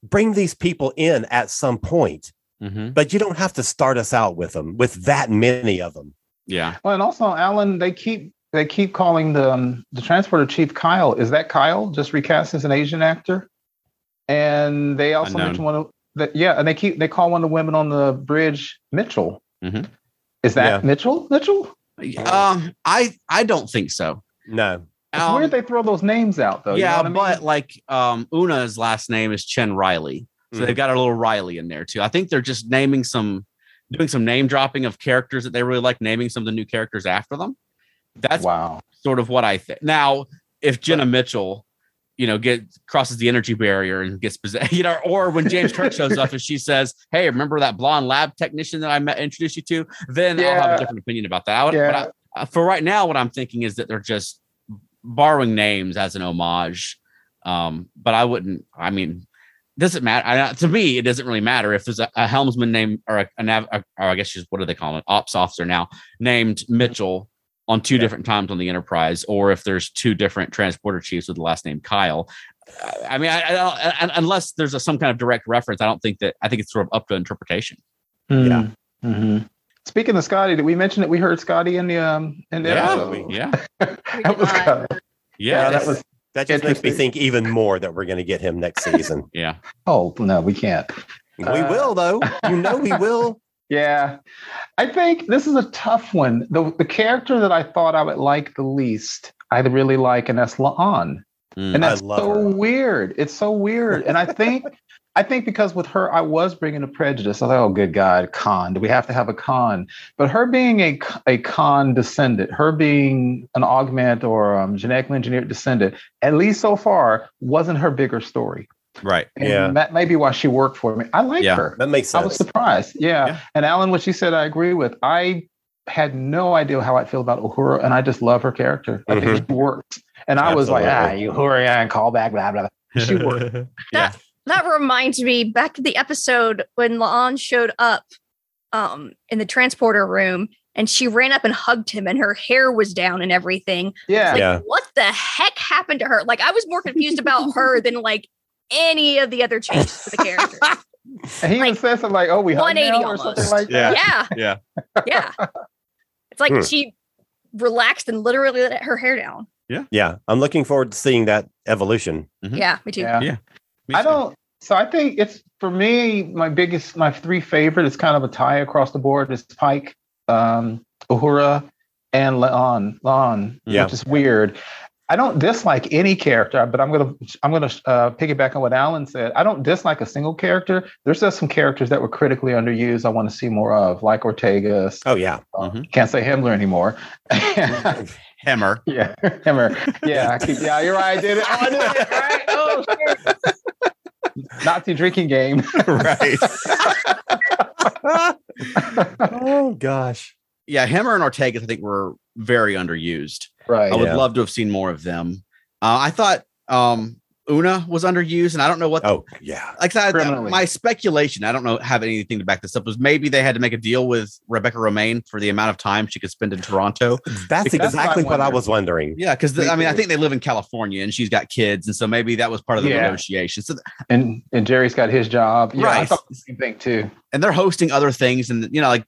bring these people in at some point. hmm But you don't have to start us out with them with that many of them. Yeah. Well, and also, Alan, they keep they keep calling the um, the transporter chief Kyle. Is that Kyle just recast as an Asian actor? And they also Unknown. mention one of that. Yeah, and they keep they call one of the women on the bridge Mitchell. Mhm. Is that Yeah. Mitchell? Mitchell? Um, I I don't think so. No. It's Um, weird they throw those names out though. you know yeah, I mean? but like um Una's last name is Chin Riley. So Mhm. they've got a little Riley in there too. I think they're just naming some doing some name dropping of characters that they really like, naming some of the new characters after them. That's wow. sort of what I think. Now, if Jenna Mitchell, you know, get crosses the energy barrier and gets possessed, [laughs] you know, or when James Kirk shows up and she says, "Hey, remember that blonde lab technician that I met introduced you to?" Then I'll have a different opinion about that. I would, Yeah. but I, uh, for right now, what I'm thinking is that they're just borrowing names as an homage. Um, but I wouldn't. I mean, doesn't matter. I, to me, it doesn't really matter if there's a, a helmsman named or a, a nav, or I guess she's what do they call it? Ops officer now named Mitchell on two different times on the Enterprise, or if there's two different transporter chiefs with the last name Kyle. I- I mean, I, I don't, I- unless there's a, some kind of direct reference, I don't think that. I think it's sort of up to interpretation. Yeah. Mhm. Speaking of Scotty, did we mention that we heard Scotty in the um in the Yeah, episode? yeah, [laughs] that was kind of- yeah, yeah, that was That just makes me think even more that we're going to get him next season. yeah. oh no, we can't. we Uh, will, though. You know, we will. [laughs] Yeah, I think this is a tough one. The the character that I thought I would like the least, I really like, and that's Laan. Mm. And that's so her. weird. It's so weird. And I think, [laughs] I think because with her, I was bringing a prejudice. I thought, oh, good God, Khan. Do we have to have a Khan? But her being a a Khan descendant, her being an augment or um, genetically engineered descendant, at least so far, wasn't her bigger story. Right. And Yeah. that may be why she worked for me. I like Yeah. her. That makes sense. I was surprised. Yeah. Yeah. And Alan, what she said, I agree with. I had no idea how I feel about Uhura, and I just love her character. I think she works. And I was like, ah, Absolutely. Uhura, yeah, and call back, blah, blah, blah. She worked. [laughs] yeah. That reminds me back to the episode when Laan showed up um in the transporter room and she ran up and hugged him and her hair was down and everything. Yeah. Like, Yeah. what the heck happened to her? Like I was more confused about her than like any of the other changes to the character. [laughs] And he even Like, said something like, oh, we hug 180 now or something almost. like Yeah. that. yeah. Yeah. Yeah. It's like Hmm. she relaxed and literally let her hair down. Yeah, yeah. I'm looking forward to seeing that evolution. Mhm. Yeah, me too. Yeah. Yeah. Me I too. don't. So I think it's for me. My biggest, my three favorite is kind of a tie across the board. Is Pike, um, Uhura, and Leon. Leon, Yeah. which is weird. I don't dislike any character, but I'm gonna I'm gonna uh, piggyback on what Alan said. I don't dislike a single character. There's just some characters that were critically underused. I want to see more of, like Ortega's. Oh yeah, Uh, Mhm. Can't say Himmler anymore. [laughs] Hemmer. [laughs] yeah, Hemmer. Yeah, I keep, yeah, you're right. I did it. Oh, I did it. Right. Oh, shit. Nazi drinking game. [laughs] right. oh gosh. Yeah, Hemmer and Ortega, I think, were very underused. Right. I would Yeah. love to have seen more of them. Uh, I thought um, Una was underused, and I don't know what. Oh yeah. like I my speculation, I don't know, have anything to back this up, was maybe they had to make a deal with Rebecca Romijn for the amount of time she could spend in Toronto. That's That's what I exactly what I was wondering. Yeah, because I mean, I think they live in California and she's got kids, and so maybe that was part of the Yeah. negotiation. So, and and Jerry's got his job. Yeah, I Right. thought the same thing too. and they're hosting other things, and you know, like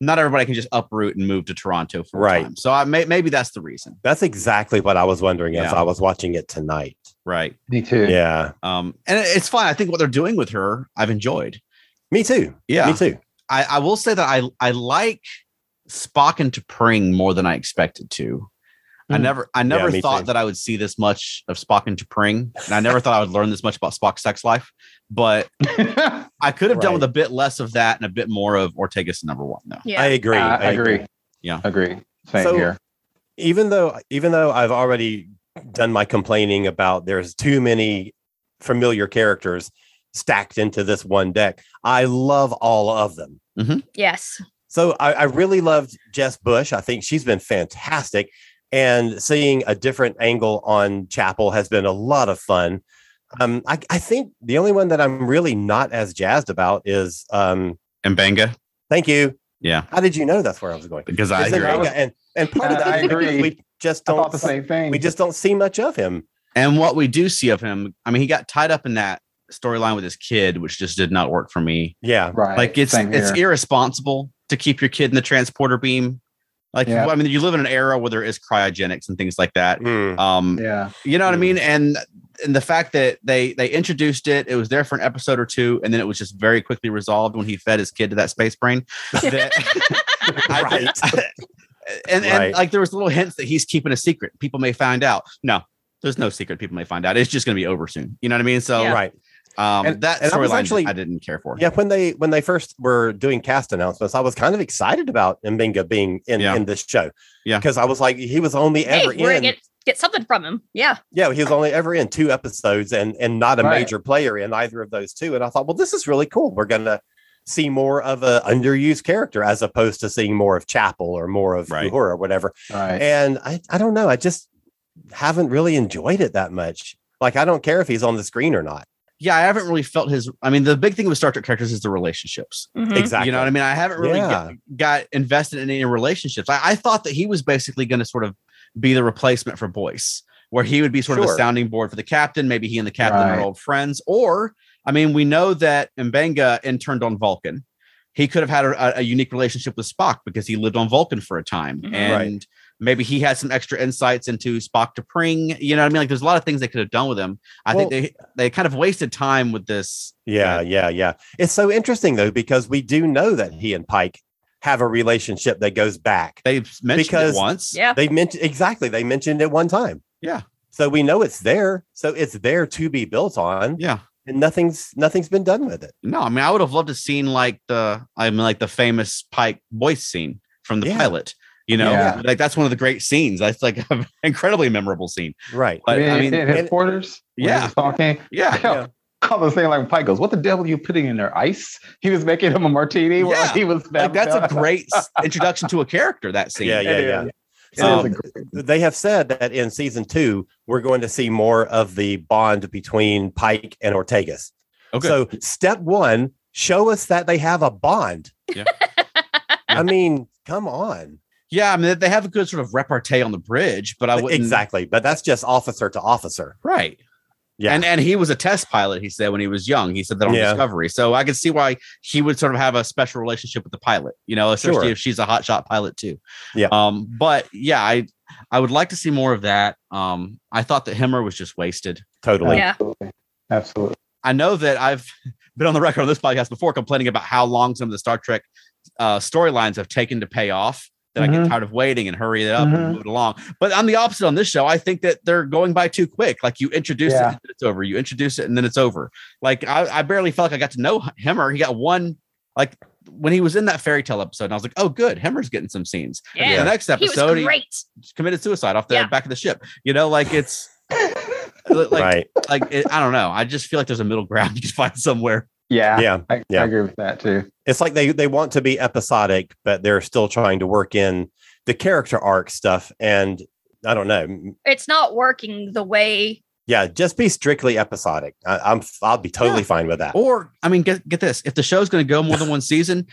not everybody can just uproot and move to Toronto for Right. time. So I may, maybe that's the reason, That's exactly what I was wondering as I was watching it tonight. right? Me too. Yeah. Um, and it's fine. I think what they're doing with her, I've enjoyed. Me too. Yeah. Me too. I, I will say that I I like Spock and T'Pring more than I expected to. I Hmm. never I never me thought too. that I would see this much of Spock and T'Pring, and I never thought I would learn this much about Spock's sex life. But [laughs] I could have done with a bit less of that and a bit more of Ortegas number one, though. Yeah. I agree. I, I agree. Yeah. agree. Same So- here. even though even though I've already done my complaining about there's too many familiar characters stacked into this one deck, I love all of them. Mm-hmm. Yes. So I, I really loved Jess Bush. I think she's been fantastic. And seeing a different angle on Chapel has been a lot of fun. Um, I, I think the only one that I'm really not as jazzed about is um, Mbenga, thank you. yeah, How did you know that's where I was going? because I Is it agree. Manga? And and part of that I agree. we just don't the same thing. we just don't see much of him. And what we do see of him, I mean, he got tied up in that storyline with his kid, which just did not work for me. Yeah. right. Like it's it's irresponsible to keep your kid in the transporter beam. Like Yeah. I mean, you live in an era where there is cryogenics and things like that. Mm. Um, yeah. you know what I Mm. mean? And and the fact that they they introduced it, it was there for an episode or two, and then it was just very quickly resolved when he fed his kid to that space brain. That- [laughs] I- Right. [laughs] and and Right. like there was little hints that he's keeping a secret. People may find out. No, there's no secret. People may find out. It's just going to be over soon. You know what I mean? So Yeah. Right. um, And- that and I was storyline actually- I didn't care for. Yeah, when they when they first were doing cast announcements, I was kind of excited about Mbenga being in, Yeah. in this show. Yeah. Because I was like, he was only Hey, ever we're in get get something from him. Yeah. yeah, he was only ever in two episodes and and not a Right. major player in either of those two. And I thought, well, this is really cool. We're gonna see more of a underused character as opposed to seeing more of Chapel or more of Right. Uhura or whatever. Right. And I, I don't know. I just haven't really enjoyed it that much. Like I don't care if he's on the screen or not. yeah, I haven't really felt his. I mean, the big thing with Star Trek characters is the relationships. Mhm. Exactly. You know what I mean? I haven't really Yeah. got, got invested in any relationships. I, I thought that he was basically going to sort of be the replacement for Boyce, where he would be sort of a sounding board for the captain. Maybe he and the captain Right. are old friends. Or, I mean, we know that Mbenga interned on Vulcan. He could have had a, a unique relationship with Spock because he lived on Vulcan for a time. Mhm. And Right. maybe he had some extra insights into Spock T'Pring. You know what I mean? Like there's a lot of things they could have done with him. I think they they kind of wasted time with this. Yeah, yeah, yeah. It's so interesting though because we do know that he and Pike have a relationship that goes back. They mentioned Because- it once. Yeah. They mentioned exactly. They mentioned it one time. Yeah. So we know it's there. So it's there to be built on, Yeah. and nothing's nothing's been done with it. No, I mean, I would have loved to seen like the, I mean, like the famous Pike voice scene from the Yeah. pilot. You know, Yeah. like that's one of the great scenes. That's like [laughs] an incredibly memorable scene. Right. But I mean, in his and- quarters. when he Yeah. was talking. yeah, [laughs] Yeah. I was saying like Pike goes, "What the devil are you putting in there? Ice?" He was making him a martini. while Yeah. he was like that's a great [laughs] introduction to a character. That scene. Yeah, yeah, It yeah. is. It So is a um, great- they have said that in season two, we're going to see more of the bond between Pike and Ortegas. Okay. So step one, show us that they have a bond. Yeah. [laughs] I mean, come on. yeah, I mean, they have a good sort of repartee on the bridge, but I wouldn't Exactly. But that's just officer to officer. right. Yeah. And and he was a test pilot, he said when he was young. He said that on Yeah. Discovery. So I could see why he would sort of have a special relationship with the pilot, you know, especially Sure. if she's a hotshot pilot too. Yeah. Um, but yeah, I I would like to see more of that. Um, I thought that Hemmer was just wasted. Totally. Yeah. Absolutely. Absolutely. I know that I've [laughs] been on the record on this podcast before complaining about how long some of the Star Trek uh, storylines have taken to pay off. That I get Mhm. tired of waiting and hurry it up Mhm. and move it along. But I'm the opposite on this show. I think that they're going by too quick. Like you introduce Yeah. it, and it's over. You introduce it, and then it's over. Like I, I barely felt like I got to know Himmer. He got one. Like when he was in that fairy tale episode, and I was like, "Oh, good, Hemmer's getting some scenes." Yeah. The next episode, he, great. committed suicide off the Yeah. back of the ship. You know, like it's [laughs] like right. like it, I don't know. I just feel like there's a middle ground [laughs] you can find somewhere. Yeah. Yeah. I, Yeah. I agree with that too. It's like they they want to be episodic, but they're still trying to work in the character arc stuff. And I don't know. It's not working the way. Yeah, just be strictly episodic. I, I'm I'll be totally Yeah. fine with that. Or I mean, get get this: if the show's going to go more than one [laughs] season,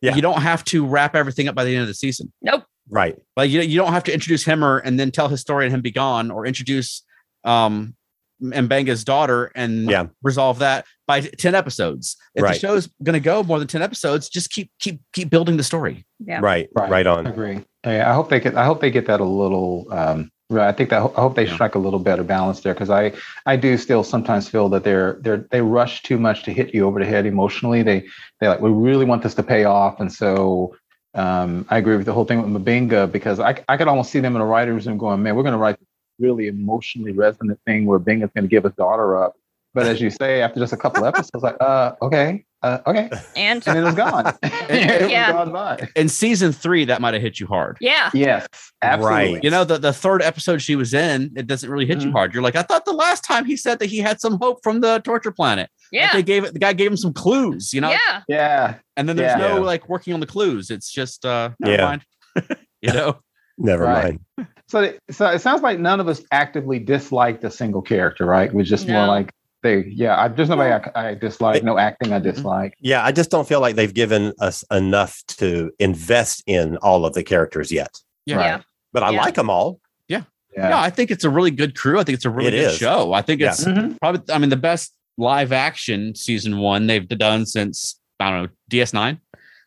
Yeah. you don't have to wrap everything up by the end of the season. Nope. Right. Like you, you don't have to introduce Himmer and then tell his story and him be gone, or introduce um Mbenga's daughter and Yeah. resolve that by ten episodes. If Right. the show's going to go more than ten episodes, just keep keep keep building the story. Yeah. Right. Right. Right I on. agree. Yeah, I hope they get. I hope they get that a little. Um, right. I think that. I hope they Yeah. strike a little better balance there because I, I do still sometimes feel that they're they're they rush too much to hit you over the head emotionally. They they like we really want this to pay off, and so um, I agree with the whole thing with Mbenga because I I could almost see them in a writer's room going, man, we're going to write this really emotionally resonant thing where Bing is going to give his daughter up. But as you say, after just a couple episodes, like, uh, okay, uh, okay, And and it's gone. [laughs] [laughs] it Yeah. was gone by. In season three, that might have hit you hard. yeah. Yes, absolutely. Right. You know, the, the third episode she was in, it doesn't really hit you Mhm. hard. You're like, I thought the last time he said that he had some hope from the torture planet. Like, Yeah. they gave it, the guy gave him some clues, you know, Yeah. Yeah, and then there's Yeah. no like working on the clues. It's just, uh, never Yeah. mind. [laughs] you know, Never Right. mind. So, so it sounds like none of us actively disliked a single character, right? We're just more like they, yeah. I, there's nobody I, I dislike, no acting I Mm-hmm. dislike. Yeah, I just don't feel like they've given us enough to invest in all of the characters yet. Yeah. Right. Yeah. But I Yeah. like them all. Yeah, yeah, I think it's a really good crew. I think it's a really It good is. show. I think Yeah. it's Mhm. probably, I mean, the best live action season one they've done since, I don't know, DS9.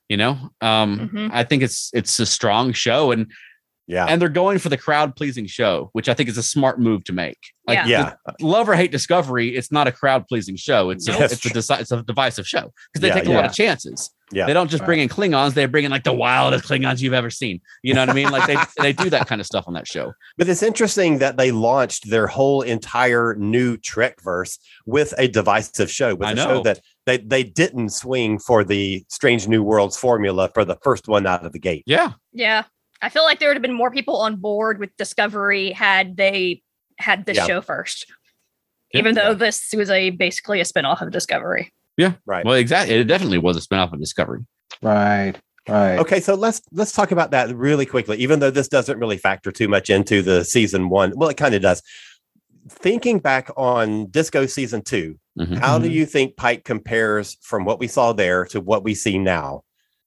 You know, um, Mhm. I think it's it's a strong show, and Yeah. and they're going for the crowd pleasing show, which I think is a smart move to make. Like, Yeah. yeah. love or hate Discovery, it's not a crowd pleasing show. It's a, it's a deci- it's a divisive show because they Yeah, take a lot of chances. Yeah. They don't just bring in Klingons; they bring in like the wildest Klingons you've ever seen. You know what I mean? Like they they do that kind of stuff on that show. But it's interesting that they launched their whole entire new Trek verse with a divisive show, with I a know. show that they, they didn't swing for the Strange New Worlds formula for the first one out of the gate. Yeah, Yeah. I feel like there would have been more people on board with Discovery had they had this Yeah. show first. Yeah. Even though this was a basically a spinoff of Discovery. Yeah. Right. well, exactly. It definitely was a spinoff of Discovery. right, right. Okay, so let's let's talk about that really quickly. Even though this doesn't really factor too much into the season one, well, it kind of does. Thinking back on Disco season two, Mhm. how do Mhm. you think Pike compares from what we saw there to what we see now?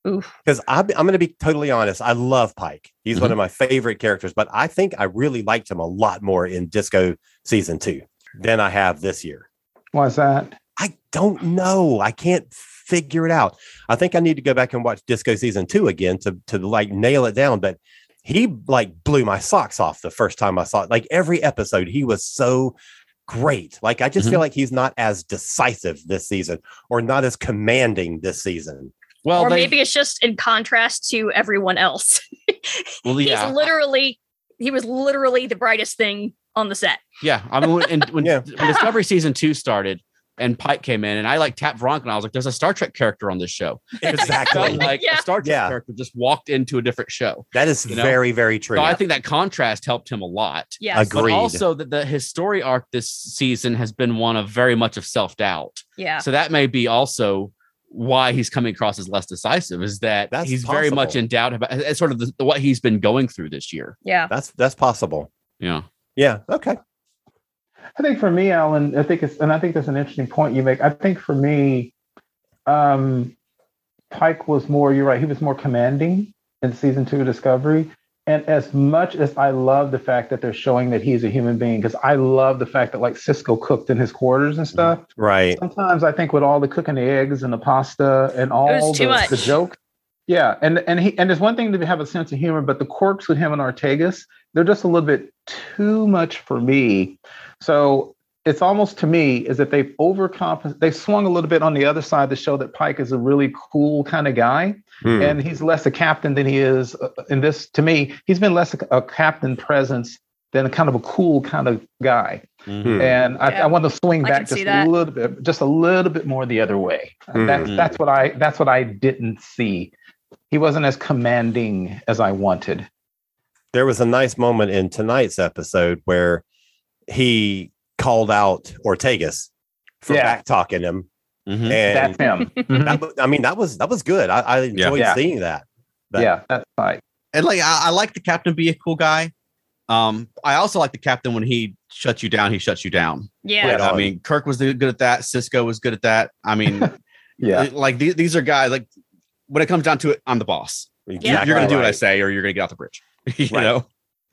Oof. Because I'm, I'm going to be totally honest. I love Pike. He's Mm-hmm. one of my favorite characters, but I think I really liked him a lot more in Disco season two than I have this year. Why's that? I don't know. I can't figure it out. I think I need to go back and watch Disco season two again to to like nail it down. But he like blew my socks off the first time I saw it. Like every episode, he was so great. Like I just feel like he's not as decisive this season or not as commanding this season. Well, or they, maybe it's just in contrast to everyone else. [laughs] well, yeah, He's literally he was literally the brightest thing on the set. yeah. I mean, when, and when, [laughs] Yeah. when Discovery season two started and Pike came in, and I like tapped Veronica, and I was like, "There's a Star Trek character on this show." [laughs] Exactly. like Yeah. a Star Trek Yeah. character just walked into a different show. That is You know? very, very true. So I think that contrast helped him a lot. Yeah, Agreed. But also that the his story arc this season has been one of very much of self doubt. Yeah. So that may be also why he's coming across as less decisive. Is that That's he's very much in doubt about it's sort of the, what he's been going through this year. Yeah. that's that's possible. Yeah. Yeah. Okay. I think for me, Alan, I think it's, and I think that's an interesting point you make. I think for me, um, Pike was more. You're right. He was more commanding in season two of Discovery. And as much as I love the fact that they're showing that he's a human being, because I love the fact that like Sisko cooked in his quarters and stuff. Mm-hmm. Right. Sometimes I think with all the cooking the eggs and the pasta and all the, much. the jokes, Yeah, and and he and there's one thing to have a sense of humor, but the quirks with him and Ortegas, they're just a little bit too much for me. So it's almost to me is that they've overcompensated. They've swung a little bit on the other side to show that Pike is a really cool kind of guy, Hmm. and he's less a captain than he is uh, in this. To me, he's been less a, a captain presence than a kind of a cool kind of guy. Mhm. And I, Yeah. I want to swing I back just a little bit, just a little bit more the other way. That's Mhm. that's what I that's what I didn't see. He wasn't as commanding as I wanted. there was a nice moment in tonight's episode where he called out Ortegas for Yeah. back talking him. Mhm. And That's him. [laughs] Mhm. that, I mean, that was that was good. I, I enjoyed Yeah. seeing that. But- yeah, that's right. and like I, I like the captain be a cool guy. Um, I also like the captain when he shuts you down, he shuts you down. Yeah. Right I mean, Kirk was good at that. Sisko was good at that. I mean, [laughs] Yeah, like these, these are guys like when it comes down to it, I'm the boss. Exactly you're gonna do what I say, or you're gonna get off the bridge. [laughs] you Right. know,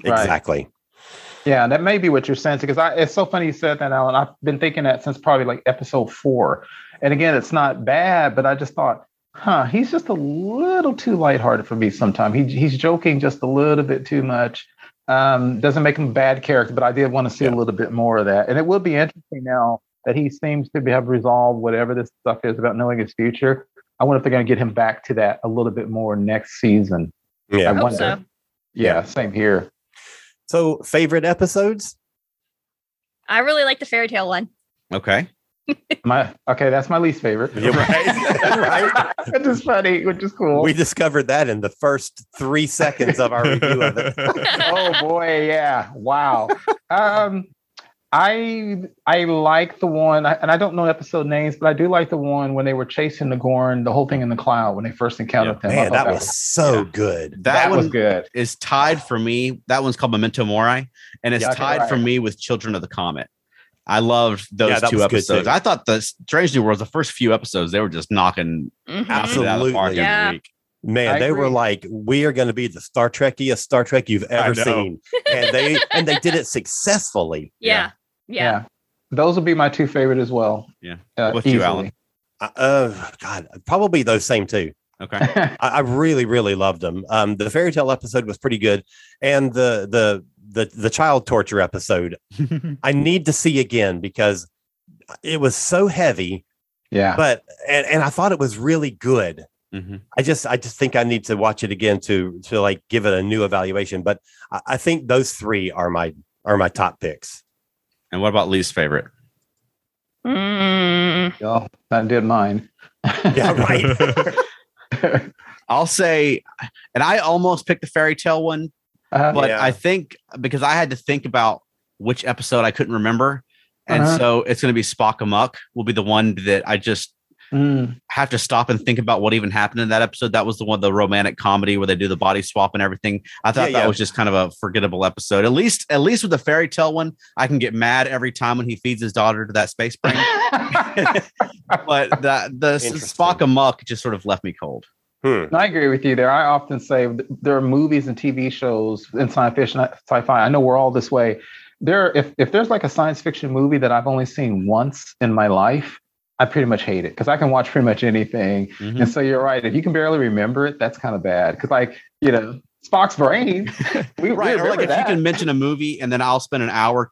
Right. Exactly. Yeah. That may be what you're saying because I. It's so funny you said that, Alan. I've been thinking that since probably like episode four. And again, it's not bad, but I just thought, huh, he's just a little too lighthearted for me. Sometimes he he's joking just a little bit too much. Um, doesn't make him a bad character, but I did want to see a little bit more of that. And it will be interesting now that he seems to be, have resolved whatever this stuff is about knowing his future. I wonder if they're going to get him back to that a little bit more next season. Yeah. I Hope wonder. so. Yeah, same here. So favorite episodes? I really like the fairy tale one. okay. [laughs] My okay, that's my least favorite. You're [laughs] right. right. which is funny, which is cool. We discovered that in the first three seconds of our review of it. [laughs] oh boy, yeah. Wow. Um I I like the one, and I don't know episode names, but I do like the one when they were chasing the Gorn, the whole thing in the cloud when they first encountered them. I Man, thought that was so yeah. good. That, that one was good. is tied for me. That one's called Memento Mori, and it's Yeah, okay, tied for me with Children of the Comet. I loved those Yeah, two episodes. I thought the Strange New Worlds, the first few episodes, they were just knocking Mhm. absolutely out of the park every Yeah. week. Man, I they were like, "We are going to be the Star Trekiest Star Trek you've ever seen," and they and they did it successfully. Yeah. Yeah. Those would be my two favorite as well. Yeah. Uh, What's you, Alan? Uh, uh, God, probably those same two. Okay. [laughs] I, I really, really loved them. Um, the fairy tale episode was pretty good, and the the the the child torture episode [laughs] I need to see again because it was so heavy, yeah. but and and I thought it was really good. Mhm. I just I just think I need to watch it again to to like give it a new evaluation. But I, I think those three are my are my top picks. And what about least favorite? Mm. Oh, that did mine. [laughs] Yeah, right. [laughs] I'll say, and I almost picked the fairy tale one, Uh, but Yeah. I think because I had to think about which episode I couldn't remember. And Uh-huh. so it's going to be Spock Amok will be the one that I just mm, have to stop and think about what even happened in that episode. That was the one, the romantic comedy where they do the body swap and everything. I thought Yeah, that yeah. was just kind of a forgettable episode. At least, at least with the fairy tale one, I can get mad every time when he feeds his daughter to that space brain. [laughs] but the the Interesting. Spock Amok just sort of left me cold. Hmm. I agree with you there. I often say there are movies and TV shows in science fiction, sci-fi. I know we're all this way. There, if if there's like a science fiction movie that I've only seen once in my life, I pretty much hate it because I can watch pretty much anything. Mhm. And so you're right. If you can barely remember it, that's kind of bad. Because like you know, Spock's brain. [laughs] We, we right or remember like if that. you can mention a movie and then i'll spend an hour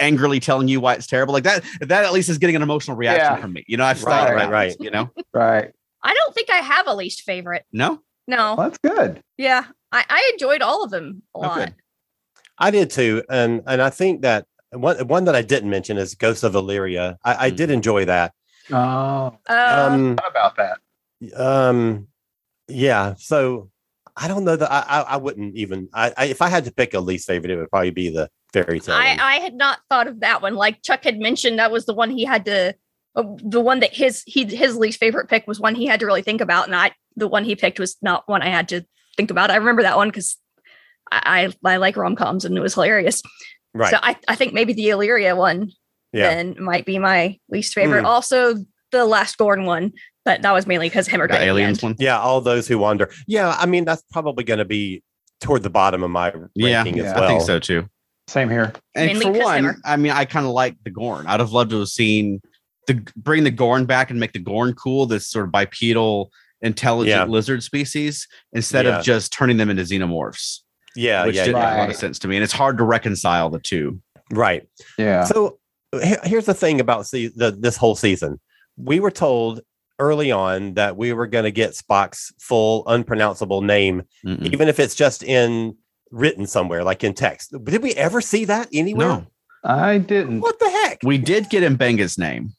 angrily telling you why it's terrible like that that at least is getting an emotional reaction Yeah. from me you know i've Right, thought right, right. you know right. I don't think I have a least favorite. no No. Well, that's good. Yeah. I, I enjoyed all of them a Oh, lot. good. I did too, and and I think that one one that I didn't mention is Ghost of Illyria. I, I did enjoy that. Oh, Um, about that? um, yeah. So I don't know that I I, I wouldn't even. I, I if I had to pick a least favorite, it would probably be the fairy tale. I. I had not thought of that one. Like Chuck had mentioned, that was the one he had to, uh, the one that his he his least favorite pick was one he had to really think about, and I the one he picked was not one I had to think about. I remember that one because I, I I like rom coms and it was hilarious. right. So I I think maybe the Illyria one yeah. then might be my least favorite. Hmm. Also the last Gorn one, but that was mainly because him or the aliens one Yeah, all those who wander. Yeah, I mean that's probably going to be toward the bottom of my yeah, ranking as yeah, well. i think so too Same here. and Mainly for one Zimmer. i mean i kind of like the gorn i'd have loved to have seen the bring the gorn back and make the gorn cool this sort of bipedal intelligent Yeah. lizard species instead Yeah. of just turning them into xenomorphs. Yeah, which yeah, didn't yeah. make a lot of sense to me. And it's hard to reconcile the two. right. Yeah. So he- here's the thing about se- the, this whole season. We were told early on that we were going to get Spock's full unpronounceable name, Mm-mm. even if it's just in written somewhere, like in text. Did we ever see that anywhere? No, I didn't. What the heck? we did get Mbenga's name.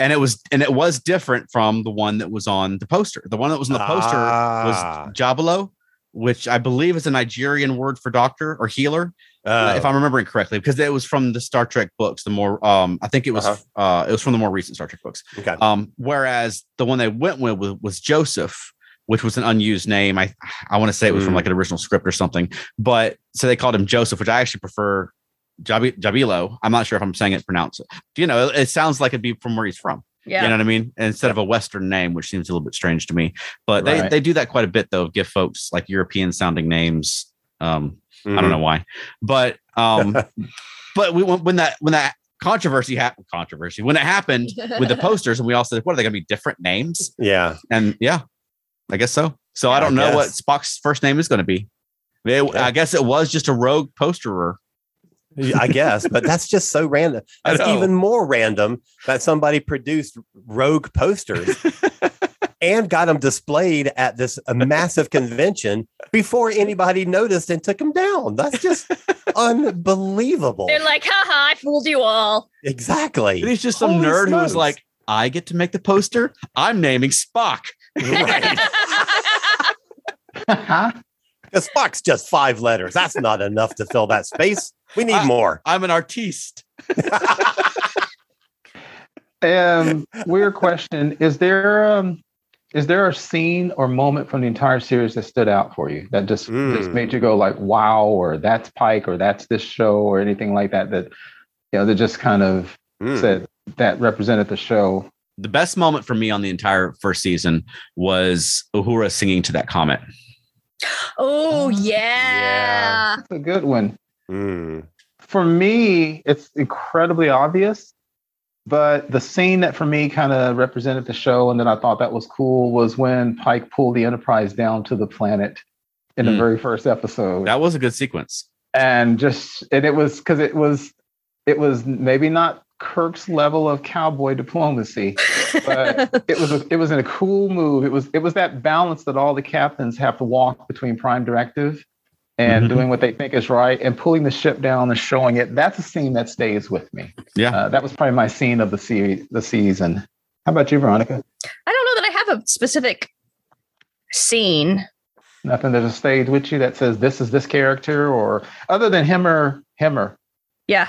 And it was and it was different from the one that was on the poster. The one that was on the poster Ah. was Jabalo, which I believe is a Nigerian word for doctor or healer. uh, Oh, if I'm remembering correctly, because it was from the Star Trek books. The more, um, I think it was, uh Uh-huh. it was from the more recent Star Trek books. okay. Um, whereas the one they went with was, was Joseph, which was an unused name. I, I want to say it was from Mm. like an original script or something, but so they called him Joseph, which I actually prefer. Jabi, Jabilo. I'm not sure if I'm saying it pronounced. You know, it, it sounds like it'd be from where he's from. Yeah. You know what I mean? Instead of a Western name, which seems a little bit strange to me. But they, Right. they do that quite a bit though, give folks like European sounding names. Um, I Mm-hmm. don't know why, but um, [laughs] but we when when that when that controversy happened, controversy when it happened with the [laughs] posters, and we all said, "What are they going to be different names?" Yeah. And yeah, I guess so. So I I don't know what. Spock's first name is going to be. It- Yeah. I guess it was just a rogue posterer. I guess, but that's just so random. [laughs] That's even more random that somebody produced rogue posters [laughs] and got them displayed at this massive convention before anybody noticed and took them down. That's just [laughs] unbelievable. They're like, haha, I fooled you all. Exactly. He's just some Holy nerd who was like, "I get to make the poster. I'm naming Spock." Right. Because Spock's just five letters. That's not enough to fill that space. We need I- more. I'm an artiste. um, weird question: Is there um, is there a scene or moment from the entire series that stood out for you that just just Mm. made you go like, "Wow," or "That's Pike," or "That's this show," or anything like that? That you know, that just kind of Mm. said that represented the show. The best moment for me on the entire first season was Uhura singing to that comet. Oh, Yeah. yeah. That's a good one. Mm. For me, it's incredibly obvious, but the scene that for me kind of represented the show and that I thought that was cool was when Pike pulled the Enterprise down to the planet in the Mm. very first episode. That was a good sequence. and just and it was because it was it was maybe not Kirk's level of cowboy diplomacy, but it was a, it was in a cool move. It was it was that balance that all the captains have to walk between Prime Directive and Mhm. doing what they think is right and pulling the ship down and showing it. That's a scene that stays with me. Yeah. Uh, that was probably my scene of the se- the season. How about you, Veronica? I don't know that I have a specific scene. Nothing that has stayed with you that says this is this character, or other than Himmer Himmer. Yeah.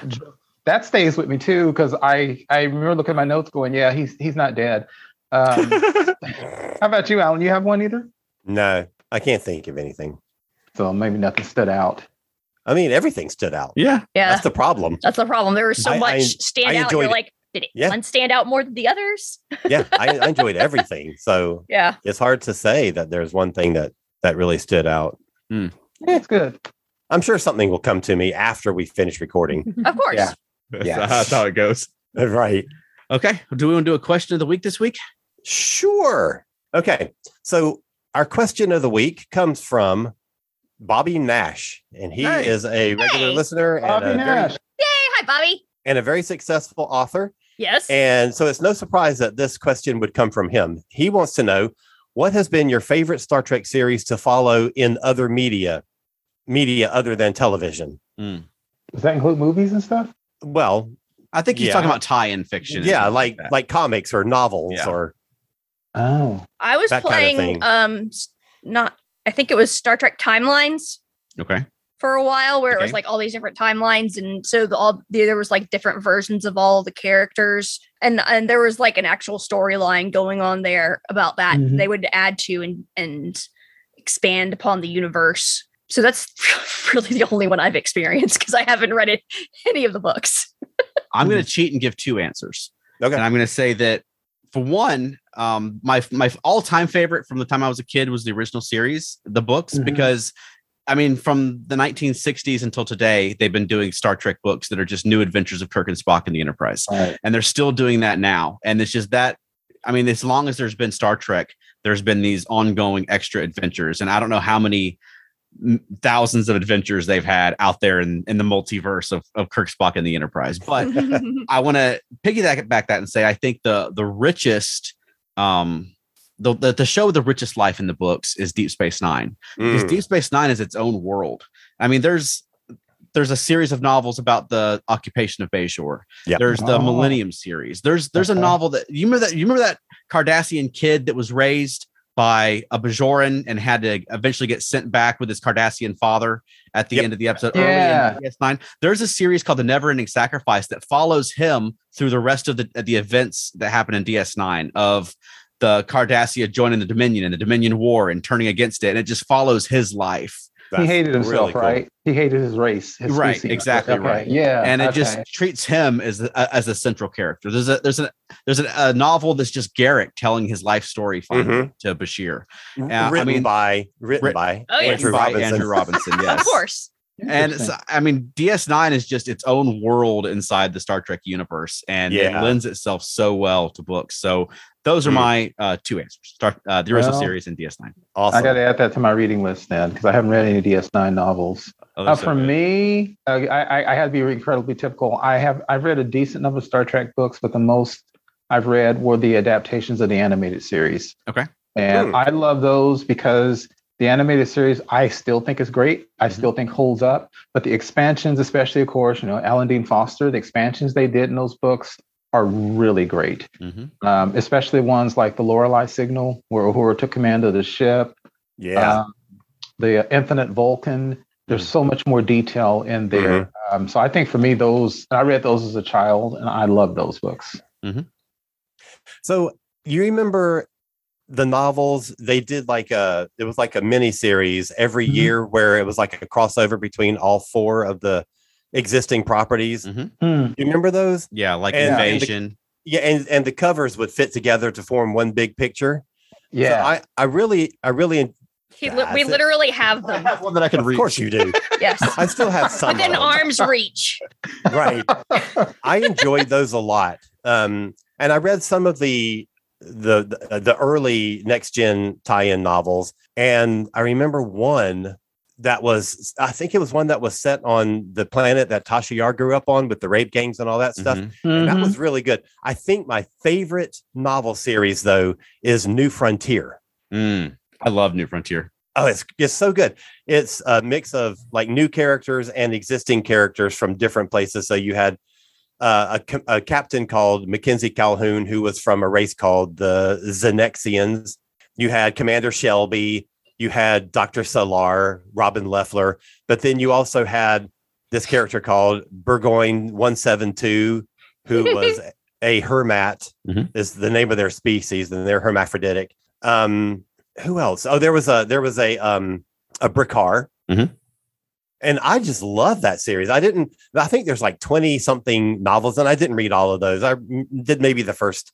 That stays with me too because I I remember looking at my notes going, yeah, he's he's not dead. Um, [laughs] how about you, Alan? You have one either? No, I can't think of anything. So maybe nothing stood out. I mean, everything stood out. Yeah. Yeah. That's the problem. That's the problem. There was so I- I- much stand I out. You're it. like, did it Yeah. one stand out more than the others? Yeah, I, I [laughs] enjoyed everything. So Yeah. it's hard to say that there's one thing that that really stood out. Yeah, it's good. I'm sure something will come to me after we finish recording. Of course. Yeah. [laughs] That's, Yes. that's how it goes. [laughs] right. Okay. Do we want to do a question of the week this week? Sure. Okay. So our question of the week comes from Bobby Nash, and he Hey. is a regular Hey. listener and Bobby a, Nash. very, Hey, hi, Bobby. and a very successful author. Yes. And so it's no surprise that this question would come from him. He wants to know what has been your favorite Star Trek series to follow in other media, media other than television. Does that include movies and stuff? Well, I think he's Yeah. talking about tie-in fiction. yeah, stuff like like comics or novels Yeah. or Oh, I was that kind of playing thing. um not I think it was Star Trek Timelines okay. for a while where it was like all these different timelines and so the, all the, there was like different versions of all the characters and and there was like an actual storyline going on there about that Mhm. they would add to and and expand upon the universe so that's [laughs] really the only one I've experienced because I haven't read it, any of the books. [laughs] I'm going to cheat and give two answers. Okay. And I'm going to say that for one, um, my my all time favorite from the time I was a kid was the original series, the books, Mhm. because I mean, from the 1960s until today, they've been doing Star Trek books that are just new adventures of Kirk and Spock in the Enterprise, right. and they're still doing that now. And it's just that I mean, as long as there's been Star Trek, there's been these ongoing extra adventures, and I don't know how many m- thousands of adventures they've had out there in, in the multiverse of, of Kirk Spock and the Enterprise. But [laughs] I want to piggyback back that and say I think the the richest um the, the the show with the richest life in the books is Deep Space Nine because Mm. Deep Space Nine is its own world. I mean, there's there's a series of novels about the occupation of Bajor. Yeah. There's the Oh. Millennium series. There's there's a novel that you remember that you remember that Cardassian kid that was raised by a Bajoran and had to eventually get sent back with his Cardassian father at the Yep. end of the episode Yeah. early in DS9. There's a series called The Never Ending Sacrifice that follows him through the rest of the the events that happen in DS9 of the Cardassia joining the Dominion and the Dominion War and turning against it. And it just follows his life. He hated himself, really cool. right? He hated his race. His Right, species. exactly Okay, right. Yeah, and it okay. just treats him as a, as a central character. There's a there's a there's a, a novel that's just Garak telling his life story finally mm-hmm. to Bashir, uh, I written mean- by written writ- by Oh, yes. Andrew by Robinson. Andrew Robinson. [laughs] Yes, of course. And it's, I mean, DS9 is just its own world inside the Star Trek universe, and Yeah. it lends itself so well to books. So those are Mm. my uh, two answers: Start uh, the original Well, series and DS9. Awesome. I got to add that to my reading list then because I haven't read any DS9 novels. Oh, Uh, so for good. me, uh, I, I, I had to be incredibly typical. I have I've read a decent number of Star Trek books, but the most I've read were the adaptations of the animated series. Okay. And Hmm. I love those because the animated series I still think is great. I Mhm. still think holds up. But the expansions, especially of course, you know, Alan Dean Foster, the expansions they did in those books are really great. Mhm. Um, especially ones like the Lorelei Signal, where Uhura took command of the ship yeah. um, the Infinite Vulcan. There's so much more detail in there. Um, so I think for me, those I read those as a child, and I love those books. So you remember the novels? They did like a it was like a mini series every Mhm. year where it was like a crossover between all four of the existing properties. Mhm. Hmm. You remember those? Yeah, like And- Invasion. Yeah, and and the covers would fit together to form one big picture. So Yeah, I I really I really He li- we That's it. literally have them. I have one that I can read. of course you do. Yes. I still have some Within of them. arm's reach. right. I enjoyed those a lot. Um, and I read some of the the the, the early next gen tie-in novels, and I remember one that was I think it was one that was set on the planet that Tasha Yar grew up on with the rape gangs and all that stuff. Mhm. And that was really good. I think my favorite novel series though is New Frontier. Mm. I love New Frontier. Oh, it's it's so good. It's a mix of like new characters and existing characters from different places. So you had uh, a, a captain called Mackenzie Calhoun, who was from a race called the Xenexians. You had Commander Shelby. You had Dr. Selar, Robin Leffler. But then you also had this character called Burgoyne 172, who was [laughs] a hermat, Mhm. is the name of their species, and they're hermaphroditic. Um, who else? Oh, there was a there was a um a Brickar. Mhm. And I just love that series. I didn't. I think there's like twenty something novels, and I didn't read all of those. I did maybe the first,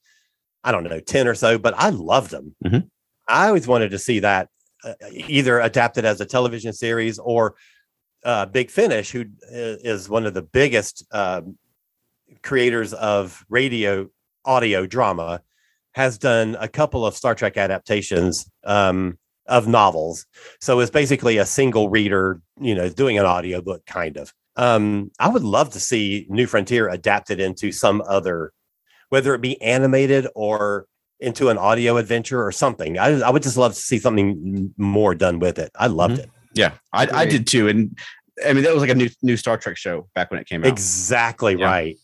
I don't know, ten or so, but I loved them. Mhm. I always wanted to see that uh, either adapted as a television series or uh, Big Finish, who is one of the biggest um, creators of radio audio drama, has done a couple of Star Trek adaptations um, of novels. So it's basically a single reader, you know, doing an audiobook kind of. Um, I would love to see New Frontier adapted into some other, whether it be animated or into an audio adventure or something. I, I would just love to see something more done with it. I loved Mhm. it. Yeah, I, I did too. And I mean, that was like a new new Star Trek show back when it came out. Exactly Yeah. right.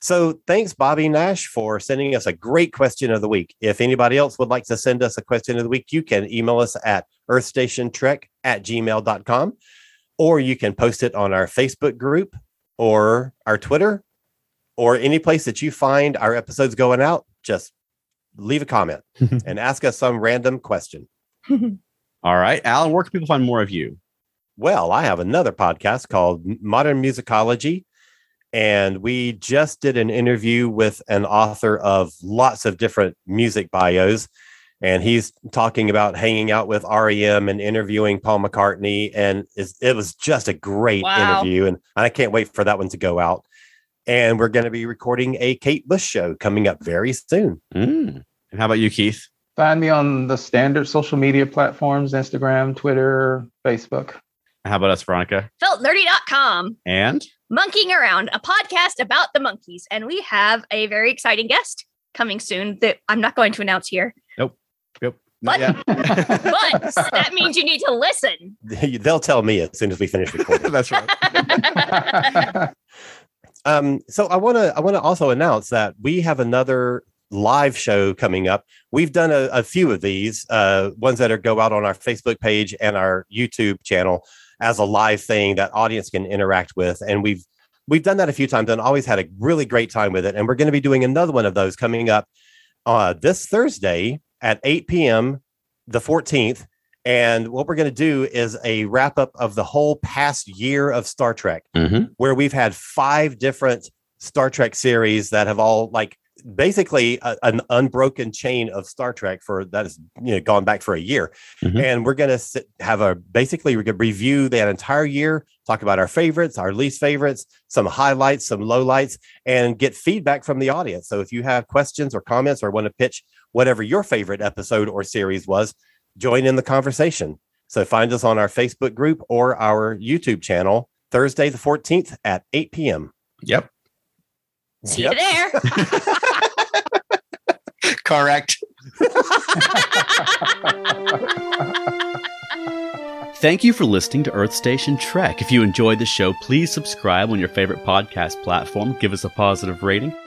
So thanks, Bobby Nash, for sending us a great question of the week. If anybody else would like to send us a question of the week, you can email us at earthstationtrek at gmail.com, or you can post it on our Facebook group or our Twitter or any place that you find our episodes going out. Just leave a comment [laughs] and ask us some random question. [laughs] All right, Alan, where can people find more of you? Well, I have another podcast called Modern Musicology. And we just did an interview with an author of lots of different music bios. And he's talking about hanging out with REM and interviewing Paul McCartney. And it was just a great Wow. interview. And I can't wait for that one to go out. And we're going to be recording a Kate Bush show coming up very soon. Mm. And how about you, Keith? Find me on the standard social media platforms Instagram, Twitter, Facebook. How about us, Veronica? Feltnerdy.com. And Monkeying Around, a podcast about the Monkees. And we have a very exciting guest coming soon that I'm not going to announce here. yep. What? Yeah. But [laughs] [laughs] that means you need to listen. [laughs] They'll tell me as soon as we finish recording. That's right. Um, so I want to I want to also announce that we have another live show coming up. We've done a, a few of these, uh, ones that are go out on our Facebook page and our YouTube channel as a live thing that audience can interact with, and we've we've done that a few times and always had a really great time with it. And we're going to be doing another one of those coming up uh, this Thursday at 8 p.m. the 14th. And what we're going to do is a wrap up of the whole past year of Star Trek Mhm. where we've had five different Star Trek series that have all like basically a, an unbroken chain of Star Trek for that has you know gone back for a year, Mhm. and we're gonna sit, have a basically we're gonna review that entire year, talk about our favorites, our least favorites, some highlights, some lowlights, and get feedback from the audience. So if you have questions or comments or want to pitch whatever your favorite episode or series was, join in the conversation. So find us on our Facebook group or our YouTube channel Thursday the 14th at 8 p.m. Yep. See Yep. you there. [laughs] Correct. Thank you for listening to Earth Station Trek. If you enjoyed the show, please subscribe on your favorite podcast platform. Give us a positive rating.